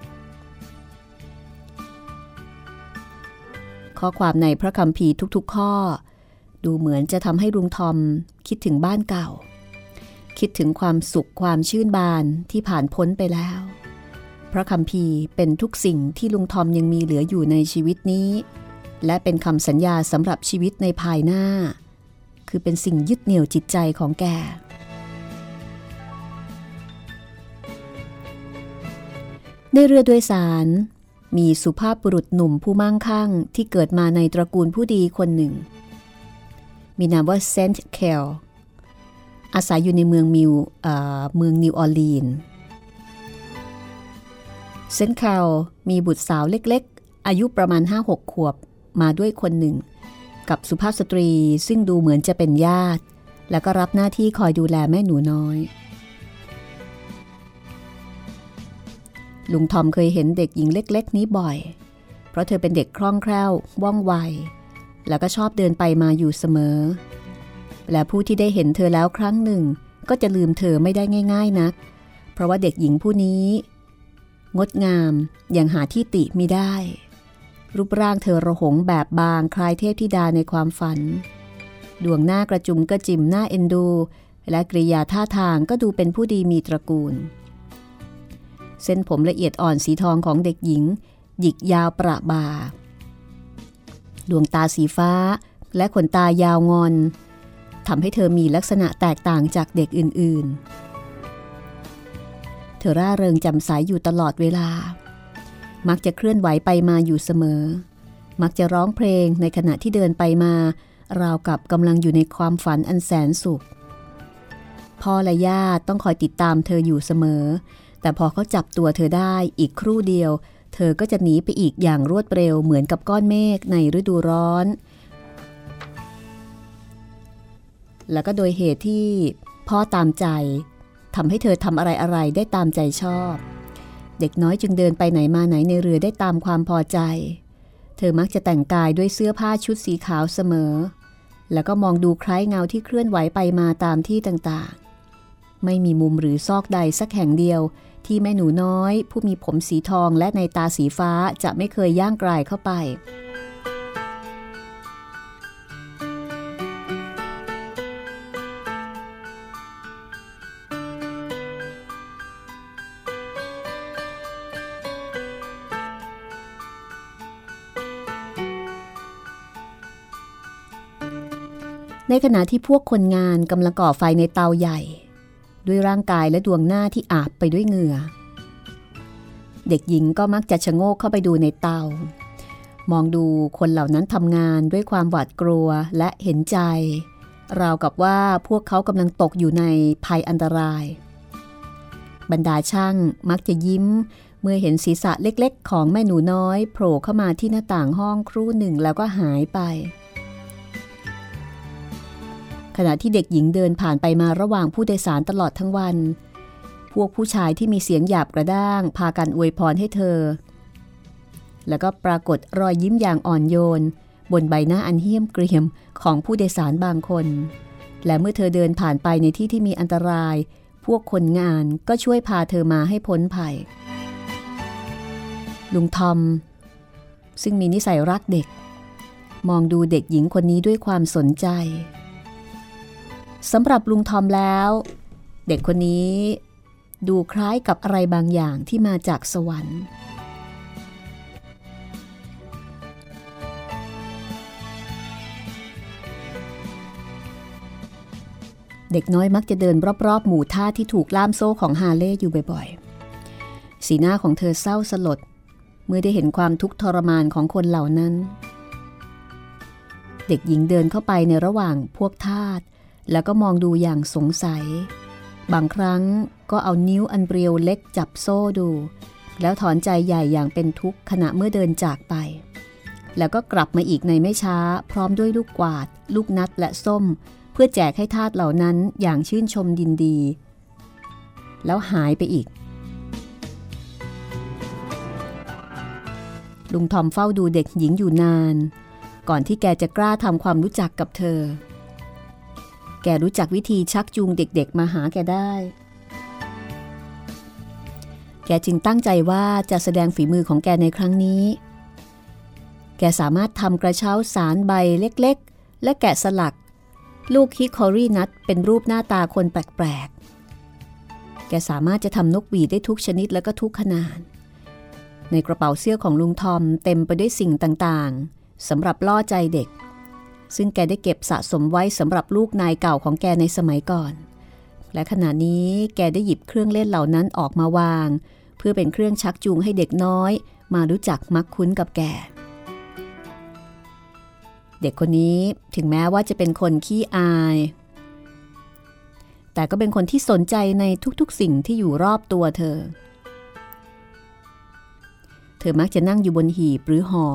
ข้อความในพระคัมภีร์ทุกๆ ข้อ ดูเหมือนจะทำให้ลุงทอมคิดถึงบ้านเก่า คิดถึงความสุขความชื่นบานที่ผ่านพ้นไปแล้ว พระคัมภีร์เป็นทุกสิ่งที่ลุงทอมยังมีเหลืออยู่ในชีวิตนี้ และเป็นคำสัญญาสำหรับชีวิตในภายหน้า คือเป็นสิ่งยึดเหนี่ยวจิตใจของแก ในเรือโดยสาร มีสุภาพบุรุษหนุ่มผู้มั่งคั่งที่เกิดมาในตระกูลผู้ดีคนหนึ่ง มีนามว่าเซนต์เคลอาศัยอยู่ในเมืองมิวเมืองนิวออร์ลีนเซนต์เคลมีบุตรสาวเล็กๆ อายุประมาณ 5-6 ขวบมาด้วยคนหนึ่ง กับสุภาพสตรีซึ่งดูเหมือนจะเป็นญาติ แล้วก็รับหน้าที่คอยดูแลแม่หนูน้อย ลุงทอมเคยเห็นเด็กหญิงเล็ก ๆ นี้บ่อย เพราะเธอเป็นเด็กคล่องแคล่วว่องไว แล้วก็ชอบเดินไปมาอยู่เสมอ และผู้ที่ได้เห็นเธอแล้วครั้งหนึ่ง ก็จะลืมเธอไม่ได้ง่าย ๆนัก เพราะว่าเด็กหญิงผู้นี้ งดงามอย่างหาที่ติมิได้ รูปร่างเธอระหงแบบบางคล้ายเทพธิดาในความฝัน ดวงหน้ากระจุมกระจิมหน้าเอ็นดู และกริยาท่าทางก็ดูเป็นผู้ดีมีตระกูล เส้นผมละเอียดอ่อนสีทองของเด็กหญิง หยิกยาวประบา ดวงตาสีฟ้า และขนตายาวงอนทำให้เธอมีลักษณะแตกต่างจากเด็กอื่น ๆ เธอร่าเริงจำใสยอยู่ตลอดเวลา มักจะเคลื่อนไหวไปมาอยู่เสมอ มักจะร้องเพลงในขณะที่เดินไปมา ราวกับกำลังอยู่ในความฝันอันแสนสุข พ่อและญาติต้องคอยติดตามเธออยู่เสมอ แต่พอเขาจับตัวเธอได้อีกครู่เดียว เธอก็จะหนีไปอีกอย่างรวดเร็วเหมือนกับก้อนเมฆในฤดูร้อน แล้วก็โดยเหตุที่พ่อตามใจทำให้เธอทำอะไรอะไรได้ตามใจชอบ เด็กน้อยจึงเดินไปไหนมาไหนในเรือได้ตามความพอใจ เธอมักจะแต่งกายด้วยเสื้อผ้าชุดสีขาวเสมอ แล้วก็มองดูคล้ายเงาที่เคลื่อนไหวไปมาตามที่ต่างๆ ไม่มีมุมหรือซอกใดสักแห่งเดียว ที่แม่หนูน้อย ผู้มีผมสีทองและในตาสีฟ้าจะไม่เคยย่างกลายเข้าไป ในขณะที่พวกคนงานกำลังก่อไฟในเตาใหญ่ ด้วยร่างกายและดวงหน้าที่อาบไปด้วยเหงื่อ เด็กหญิงก็มักจะชะโงกเข้าไปดูในเตา มองดูคนเหล่านั้นทำงานด้วยความหวาดกลัวและเห็นใจ ราวกับว่าพวกเขากำลังตกอยู่ในภัยอันตราย บรรดาช่างมักจะยิ้มเมื่อเห็นศีรษะเล็กๆ ของแม่หนูน้อยโผล่เข้ามาที่หน้าต่างห้องครู่หนึ่งแล้วก็หายไป ขณะที่เด็กหญิงเดินผ่านไปมาระหว่างผู้โดยสารตลอดทั้งวัน พวกผู้ชายที่มีเสียงหยาบกระด้าง พากันอวยพรให้เธอ แล้วก็ปรากฏรอยยิ้มอย่างอ่อนโยน บนใบหน้าอันเหี้ยมเกรียมของผู้โดยสารบางคน และเมื่อเธอเดินผ่านไปในที่ที่มีอันตราย พวกคนงานก็ช่วยพาเธอมาให้พ้นภัย ลุงทอม ซึ่งมีนิสัยรักเด็ก มองดูเด็กหญิงคนนี้ด้วยความสนใจ สำหรับลุงทอมแล้ว เด็กคนนี้ดูคล้ายกับอะไรบางอย่างที่มาจากสวรรค์ เด็กน้อยมักจะเดินรอบๆ หมู่ท่าที่ถูกล่ามโซ่ของฮาเล่อยู่บ่อยๆ สีหน้าของเธอเศร้าสลด เมื่อได้เห็นความทุกข์ทรมานของคนเหล่านั้น เด็กหญิงเดินเข้าไปในระหว่างพวกทาส แล้วก็มองดูอย่างสงสัย บางครั้งก็เอานิ้วอันเปรียวเล็กจับโซ่ดู แล้วถอนใจใหญ่อย่างเป็นทุกข์ขณะเมื่อเดินจากไป แล้วก็กลับมาอีกในไม่ช้า พร้อมด้วยลูกกวาด ลูกนัดและส้ม เพื่อแจกให้ทาสเหล่านั้นอย่างชื่นชมดินดี แล้วหายไปอีกลุงทอมเฝ้าดูเด็กหญิงอยู่นาน ก่อนที่แกจะกล้าทำความรู้จักกับเธอ แกรู้จักวิธีชักจูงเด็กๆ มาหาแกได้ แกจึงตั้งใจว่าจะแสดงฝีมือของแกในครั้งนี้ แกสามารถทำกระเช้าสารใบเล็กๆ และแกะสลัก ลูกฮิคอรี่นัทเป็นรูปหน้าตาคนแปลกๆ แกสามารถจะทำนกหวีได้ทุกชนิดและก็ทุกขนาด ในกระเป๋าเสื้อของลุงทอมเต็มไปด้วยสิ่งต่างๆสำหรับล่อใจเด็ก ซึ่งแกได้เก็บสะสมไว้สำหรับลูกนายเก่าของแกในสมัยก่อน และขณะนี้แกได้หยิบเครื่องเล่นเหล่านั้นออกมาวาง เพื่อเป็นเครื่องชักจูงให้เด็กน้อย มารู้จักมักคุ้นกับแก เด็กคนนี้ถึงแม้ว่าจะเป็นคนขี้อาย แต่ก็เป็นคนที่สนใจในทุกๆสิ่งที่อยู่รอบตัวเธอ เธอมักจะนั่งอยู่บนหีบหรือหอ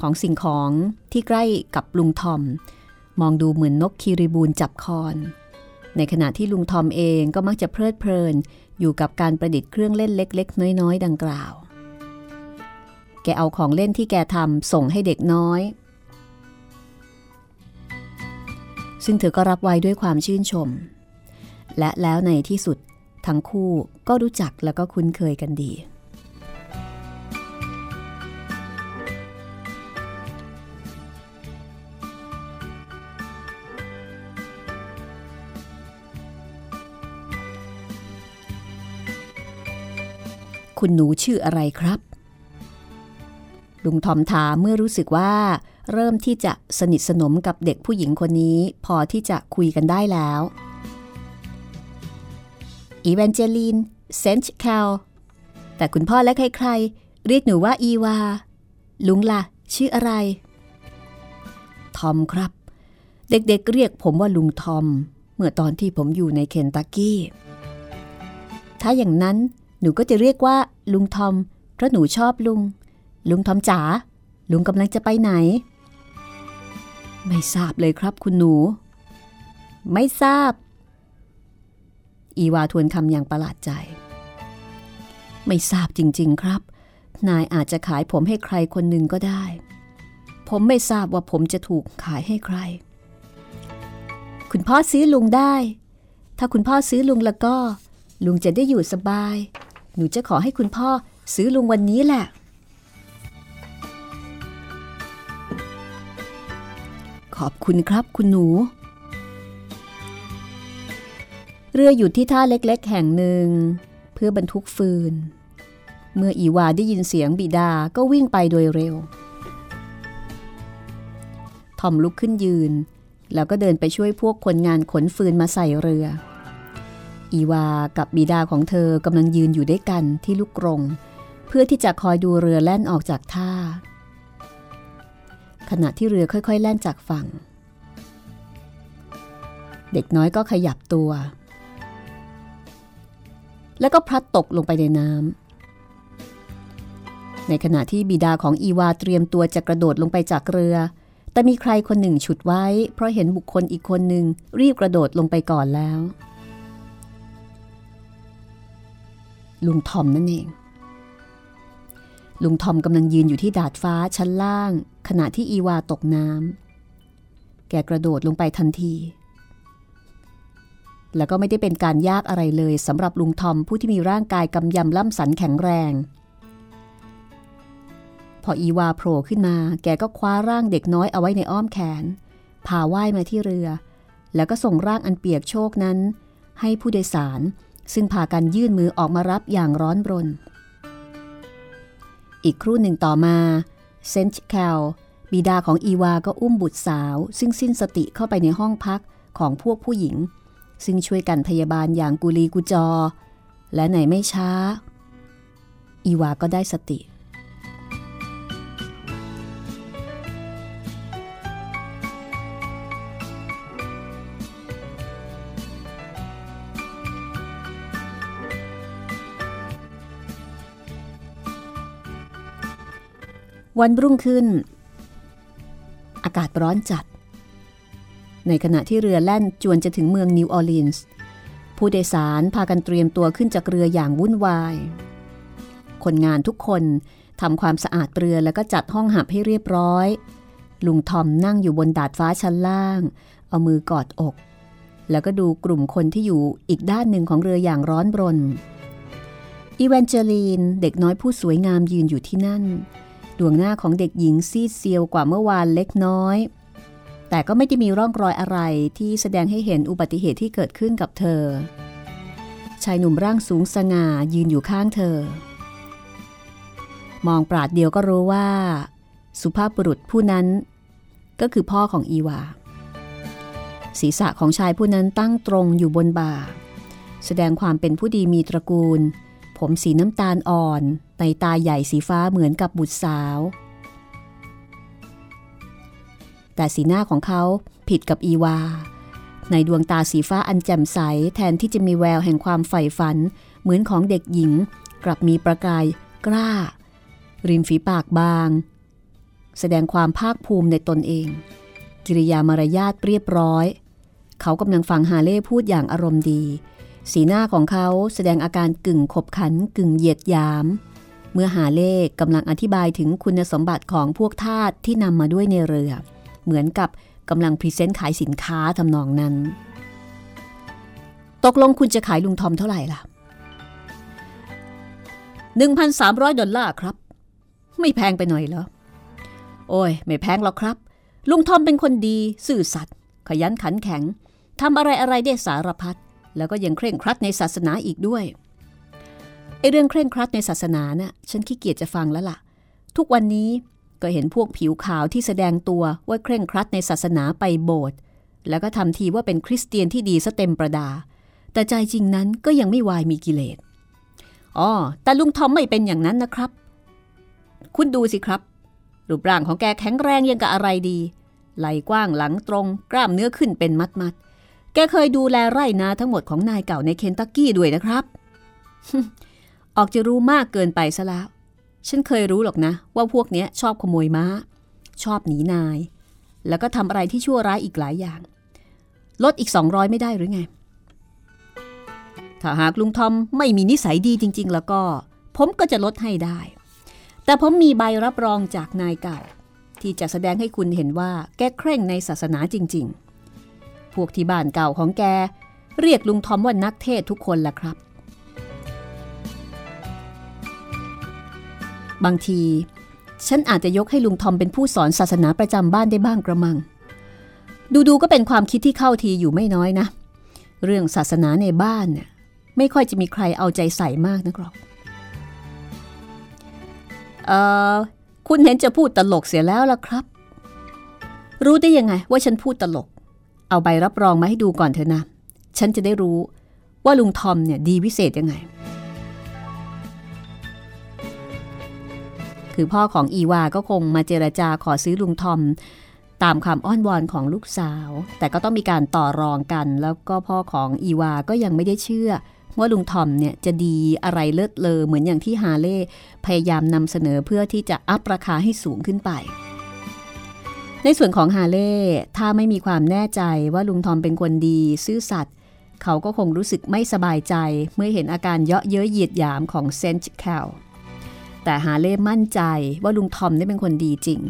ของสิ่งของที่ใกล้กับลุงทอม มองดูเหมือนนกคีริบูนจับคอน ในขณะที่ลุงทอมเองก็มักจะเพลิดเพลิน อยู่กับการประดิษฐ์เครื่องเล่นเล็ก ๆ น้อย ๆ ดังกล่าว แกเอาของเล่นที่แกทำส่งให้เด็กน้อย ซึ่งเธอก็รับไว้ด้วยความชื่นชม และแล้วในที่สุดทั้งคู่ก็รู้จักแล้วก็คุ้นเคยกันดี คุณหนูชื่ออะไรครับ ลุงทอมถามเมื่อรู้สึกว่า เริ่มที่จะสนิทสนมกับเด็กผู้หญิงคนนี้ พอที่จะคุยกันได้แล้วอีเวนเจลีนเซนต์แคลแต่คุณพ่อและใครๆ เรียกหนูว่าอีวา ลุงละ่ะ ชื่ออะไร ทอมครับ เด็กๆเเรียกผมว่าลุงทอม เมื่อตอนที่ผมอยู่ในเคนตักกี้ ถ้าอย่างนั้น นูก็จะเรียกว่าลุงทอม เพราะหนูชอบลุง ลุงทอมจ๋า ลุงกำลังจะไปไหน ไม่ทราบเลยครับคุณหนู ไม่ทราบ อีวาทวนคำอย่างประหลาดใจ ไม่ทราบจริง ๆครับ นายอาจจะขายผมให้ใครคนหนึ่งก็ได้ ผมไม่ทราบว่าผมจะถูกขายให้ใคร คุณพ่อซื้อลุงได้ ถ้าคุณพ่อซื้อลุงแล้วก็ ลุงจะได้อยู่สบาย หนูจะขอให้คุณพ่อซื้อลุงวันนี้แหละ ขอบคุณครับคุณหนู เรืออยู่ที่ท่าเล็กๆ แห่งหนึ่ง เพื่อบรรทุกฟืน เมื่ออีวาได้ยินเสียงบิดาก็วิ่งไปโดยเร็ว ทอมลุกขึ้นยืน แล้วก็เดินไปช่วยพวกคนงานขนฟืนมาใส่เรือ อีวากับบิดาของเธอกำลังยืนอยู่ด้วยกันที่ลูกกรง เพื่อที่จะคอยดูเรือแล่นออกจากท่า ขณะที่เรือค่อยๆ แล่นจากฝั่ง เด็กน้อยก็ขยับตัว แล้วก็พลัดตกลงไปในน้ำในขณะที่บิดาของอีวาเตรียมตัวจะกระโดดลงไปจากเรือ แต่มีใครคนหนึ่งฉุดไว้ เพราะเห็นบุคคลอีกคนหนึ่งรีบกระโดดลงไปก่อนแล้ว ลุงทอมนั่นเอง ลุงทอมกำลังยืนอยู่ที่ดาดฟ้าชั้นล่าง ขณะที่อีวาตกน้ำแกกระโดดลงไปทันที แล้วก็ไม่ได้เป็นการยากอะไรเลยสำหรับลุงทอมผู้ที่มีร่างกายกำยำล่ำสันแข็งแรง พออีวาโผล่ขึ้นมา แกก็คว้าร่างเด็กน้อยเอาไว้ในอ้อมแขนพาว่ายมาที่เรือ แล้วก็ส่งร่างอันเปียกโชกนั้น ให้ผู้โดยสาร ซึ่งพากันยื่นมือออกมารับอย่างร้อนรน อีกครู่หนึ่งต่อมาเซนต์แคลบิดาของอีวาก็อุ้มบุตรสาว ซึ่งสิ้นสติเข้าไปในห้องพักของพวกผู้หญิง ซึ่งช่วยกันพยาบาลอย่างกุลีกุจอ และในไม่ช้า อีวาก็ได้สติ วันรุ่งขึ้น อากาศร้อนจัด ในขณะที่เรือแล่นจวนจะถึงเมืองนิวออร์ลีนส์ผู้โดยสารพากันเตรียมตัวขึ้นจากเรืออย่างวุ่นวาย คนงานทุกคนทำความสะอาดเรือแล้วก็จัดห้องหับให้เรียบร้อย ลุงทอมนั่งอยู่บนดาดฟ้าชั้นล่าง เอามือกอดอก แล้วก็ดูกลุ่มคนที่อยู่อีกด้านหนึ่งของเรืออย่างร้อนรนอีเวนเจลีนเด็กน้อยผู้สวยงามยืนอยู่ที่นั่น ดวงหน้าของเด็กหญิงซีดเซียวกว่าเมื่อวานเล็กน้อย แต่ก็ไม่ได้มีร่องรอยอะไรที่แสดงให้เห็นอุบัติเหตุที่เกิดขึ้นกับเธอ ชายหนุ่มร่างสูงสง่ายืนอยู่ข้างเธอ มองปราดเดียวก็รู้ว่า สุภาพบุรุษผู้นั้น ก็คือพ่อของอีวา ศีรษะของชายผู้นั้นตั้งตรงอยู่บนบ่า แสดงความเป็นผู้ดีมีตระกูล ผมสีน้ำตาลอ่อนในตาใหญ่สีฟ้าเหมือนกับบุตรสาว แต่สีหน้าของเขาผิดกับอีวา ในดวงตาสีฟ้าอันแจ่มใสแทนที่จะมีแววแห่งความใฝ่ฝัน เหมือนของเด็กหญิง กลับมีประกายกล้า ริมฝีปากบาง แสดงความภาคภูมิในตนเอง กิริยามารยาทเรียบร้อย เขากำลังฟังฮาเล่พูดอย่างอารมณ์ดี สีหน้าของเขาแสดงอาการกึ่งขบขันกึ่งเหยียดยาม เมื่อหาเล่กำลังอธิบายถึงคุณสมบัติของพวกทาสที่นำมาด้วยในเรือ เหมือนกับกำลัง present ขายสินค้าทำนองนั้น ตกลงคุณจะขายลุงทอมเท่าไหร่ล่ะ 1,300 ดอลลาร์ครับ ไม่แพงไปหน่อยเหรอ โอ้ย ไม่แพงหรอกครับ ลุงทอมเป็นคนดี ซื่อสัตย์ขยันขันแข็งทำอะไรอะไรได้สารพัด แล้วก็ยังเคร่งครัดในศาสนาอีกด้วยไอเรื่องเคร่งครัดในศาสนาน่ะฉันขี้เกียจจะฟังแล้วล่ะ ทุกวันนี้ก็เห็นพวกผิวขาวที่แสดงตัวว่าเคร่งครัดในศาสนาไปโบสถ์แล้วก็ทำทีว่าเป็นคริสเตียนที่ดีซะเต็มประดา แต่ใจจริงนั้นก็ยังไม่วายมีกิเลสอ๋อแต่ลุงทอมไม่เป็นอย่างนั้นนะครับ คุณดูสิครับ รูปร่างของแกแข็งแรงยังกับอะไรดี ไหล่กว้างหลังตรง กล้ามเนื้อขึ้นเป็นมัดมัด แกเคยดูแลไร่นาทั้งหมดของนายเก่าในเคนตักกี้ด้วยนะครับ ออกจะรู้มากเกินไปซะแล้ว ฉันเคยรู้หรอกนะ ว่าพวกเนี้ยชอบขโมยม้า ชอบหนีนาย แล้วก็ทำอะไรที่ชั่วร้ายอีกหลายอย่าง ลดอีก 200 ไม่ได้หรือไง ถ้าหากลุงทอมไม่มีนิสัยดีจริง ๆ แล้วก็ ผมก็จะลดให้ได้ แต่ผมมีใบรับรองจากนายเก่า ที่จะแสดงให้คุณเห็นว่าแกเคร่งในศาสนาจริง ๆ พวกที่บ้านเก่าของแก เรียกลุงทอมว่านักเทศทุกคนล่ะครับ บางที ฉันอาจจะยกให้ลุงทอมเป็นผู้สอนศาสนาประจำบ้านได้บ้างกระมัง ดูๆก็เป็นความคิดที่เข้าทีอยู่ไม่น้อยนะ เรื่องศาสนาในบ้านเนี่ยไม่ค่อยจะมีใครเอาใจใส่มากนักหรอกเอ่อคุณเห็นจะพูดตลกเสียแล้วล่ะครับ รู้ได้ยังไงว่าฉันพูดตลก เอาใบรับรองมาให้ดูก่อนเถอะนะ ฉันจะได้รู้ว่าลุงทอมเนี่ยดีวิเศษยังไง คือพ่อของอีวาก็คงมาเจรจาขอซื้อลุงทอม ตามคำอ้อนวอนของลูกสาว แต่ก็ต้องมีการต่อรองกัน แล้วก็พ่อของอีวาก็ยังไม่ได้เชื่อ ว่าลุงทอมเนี่ยจะดีอะไรเลิศเลอเหมือนอย่างที่ฮาเล่พยายามนำเสนอเพื่อที่จะอัพราคาให้สูงขึ้นไป ในส่วนของฮาเล่ถ้าไม่มีความแน่ใจว่าลุงทอมเป็นคนดี ซื่อสัตย์เขาก็คงรู้สึกไม่สบายใจ เมื่อเห็นอาการเยาะเย้ยเหยียดหยามของเซนต์แคลแต่ฮาเล่มั่นใจว่าลุงทอมได้เป็นคนดีจริง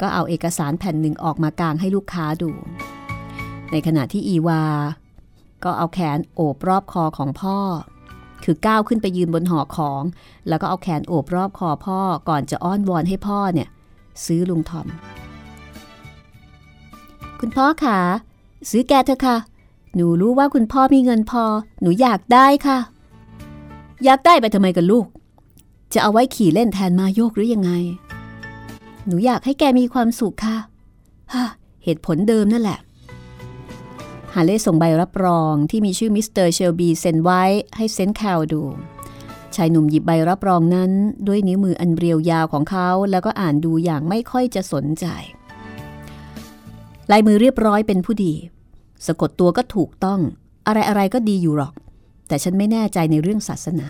ก็เอาเอกสารแผ่นหนึ่งออกมากางให้ลูกค้าดู ในขณะที่อีวา ก็เอาแขนโอบรอบคอของพ่อ คือก้าวขึ้นไปยืนบนหอของ แล้วก็เอาแขนโอบรอบคอพ่อก่อนจะอ้อนวอนให้พ่อเนี่ย ซื้อลุงทอม คุณพ่อคะซื้อแกเถอะค่ะ หนูรู้ว่าคุณพ่อมีเงินพอ หนูอยากได้ค่ะ อยากได้ไปทำไมกันลูก จะเอาไว้ขี่เล่นแทนมาโยกหรือยังไง หนูอยากให้แกมีความสุขค่ะฮะเหตุผลเดิมนั่นแหละฮาเล่ส่งใบรับรองที่มีชื่อมิสเตอร์เชลบีเซ็นไว้ให้เซนต์แคลดู ชายหนุ่มหยิบใบรับรองนั้น ด้วยนิ้วมืออันเรียวยาวของเขาแล้วก็อ่านดูอย่างไม่ค่อยจะสนใจ ลายมือเรียบร้อยเป็นผู้ดี สะกดตัวก็ถูกต้อง อะไรอะไรก็ดีอยู่หรอก แต่ฉันไม่แน่ใจในเรื่องศาสนา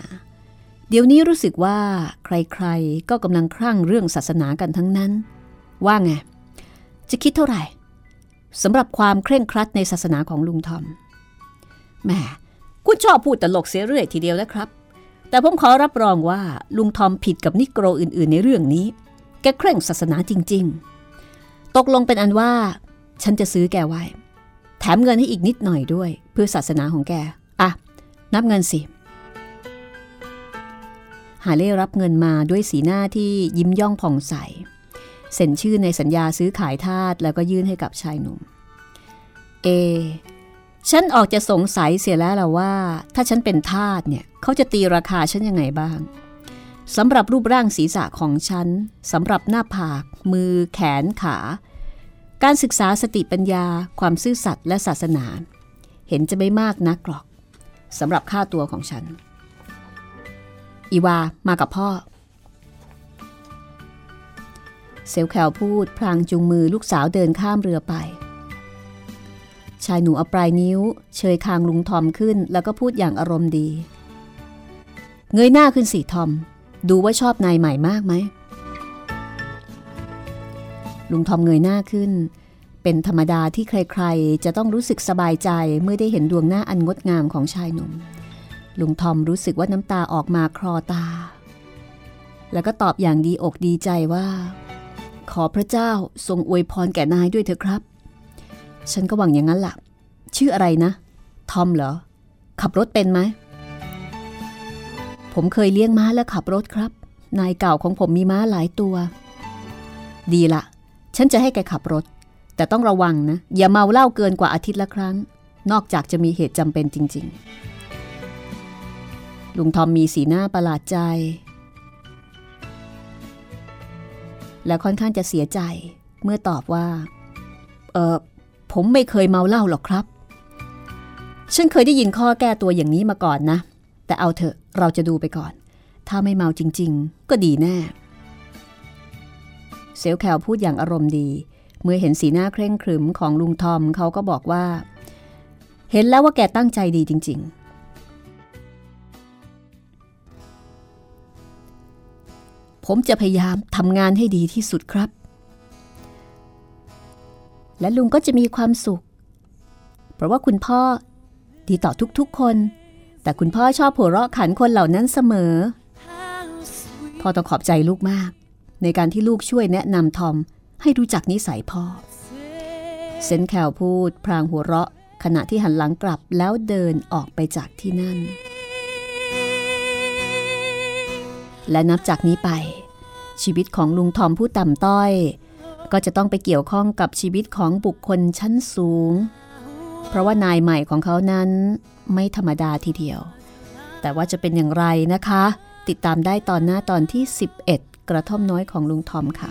เดี๋ยวนี้รู้สึกว่าใครๆ ก็กำลังคลั่งเรื่องศาสนากันทั้งนั้น ว่าไง จะคิดเท่าไหร่สำหรับความเคร่งครัดในศาสนาของลุงทอมแหมคุณชอบพูดตลกเสียเรื่อยทีเดียวนะครับ แต่ผมขอรับรองว่าลุงทอมผิดกับนิโกรอื่นๆ ในเรื่องนี้ แกเคร่งศาสนาจริง ๆ ตกลงเป็นอันว่า ฉันจะซื้อแกไว้ แถมเงินให้อีกนิดหน่อยด้วย เพื่อศาสนาของแก อะ นับเงินสิหาเล่รับเงินมาด้วยสีหน้าที่ยิ้มย่องผ่องใส เซ็นชื่อในสัญญาซื้อขายทาสแล้วก็ยื่นให้กับชายหนุ่ม เอ ฉันออกจะสงสัยเสียแล้วล่ะว่า ถ้าฉันเป็นทาสเนี่ยเขาจะตีราคาฉันยังไงบ้างสำหรับรูปร่างศีรษะของฉันสำหรับหน้าผาก มือแขนขา การศึกษาสติปัญญา ความซื่อสัตย์และศาสนา เห็นจะไม่มากนักหรอกสำหรับค่าตัวของฉัน อีวามากับพ่อ เซลแคลพูดพลางจูงมือลูกสาวเดินข้ามเรือไป ชายหนูเอาปลายนิ้ว เชยคางลุงทอมขึ้น แล้วก็พูดอย่างอารมณ์ดี เงยหน้าขึ้นสิทอม ดูว่าชอบนายใหม่มากไหม ลุงทอมเงยหน้าขึ้น เป็นธรรมดาที่ใครๆ จะต้องรู้สึกสบายใจเมื่อได้เห็นดวงหน้าอันงดงามของชายหนุ่ม ลุงทอมรู้สึกว่าน้ำตาออกมาคลอตา แล้วก็ตอบอย่างดีอกดีใจว่า ขอพระเจ้าทรงอวยพรแก่นายด้วยเถอะครับ ฉันก็หวังอย่างนั้นละ่ะ ชื่ออะไรนะ ทอมเหรอ ขับรถเป็นไหมผมเคยเลี้ยงม้าและขับรถครับ นายเก่าของผมมีม้าหลายตัว ดีละ ฉันจะให้แกขับรถ แต่ต้องระวังนะ อย่าเมาเหล้าเกินกว่าอาทิตย์ละครั้ง นอกจากจะมีเหตุจำเป็นจริง ๆ ลุงทอมมีสีหน้าประหลาดใจ และค่อนข้างจะเสียใจ เมื่อตอบว่า เออผมไม่เคยเมาเหล้าหรอกครับ ฉันเคยได้ยินข้อแก้ตัวอย่างนี้มาก่อนนะ แต่เอาเถอะเราจะดูไปก่อน ถ้าไม่เมาจริง ๆ ก็ดีแน่ เซลแคลพูดอย่างอารมณ์ดี เมื่อเห็นสีหน้าเคร่งครึมของลุงทอมเขาก็บอกว่า เห็นแล้วว่าแกตั้งใจดีจริง ๆ ผมจะพยายามทำงานให้ดีที่สุดครับ และลุงก็จะมีความสุข เพราะว่าคุณพ่อดีต่อทุกๆคน แต่คุณพ่อชอบหัวเราะขันคนเหล่านั้นเสมอ พ่อต้องขอบใจลูกมาก ในการที่ลูกช่วยแนะนำทอมให้รู้จักนิสัยพ่อ เซนแคลพูด พรางหัวเราะ ขณะที่หันหลังกลับแล้วเดินออกไปจากที่นั่น และนับจากนี้ไป ชีวิตของลุงทอมผู้ต่ำต้อย ก็จะต้องไปเกี่ยวข้องกับชีวิตของบุคคลชั้นสูง เพราะว่านายใหม่ของเขานั้นไม่ธรรมดาทีเดียว แต่ว่าจะเป็นอย่างไรนะคะ ติดตามได้ตอนหน้าตอนที่ 11 กระท่อมน้อยของลุงทอมค่ะ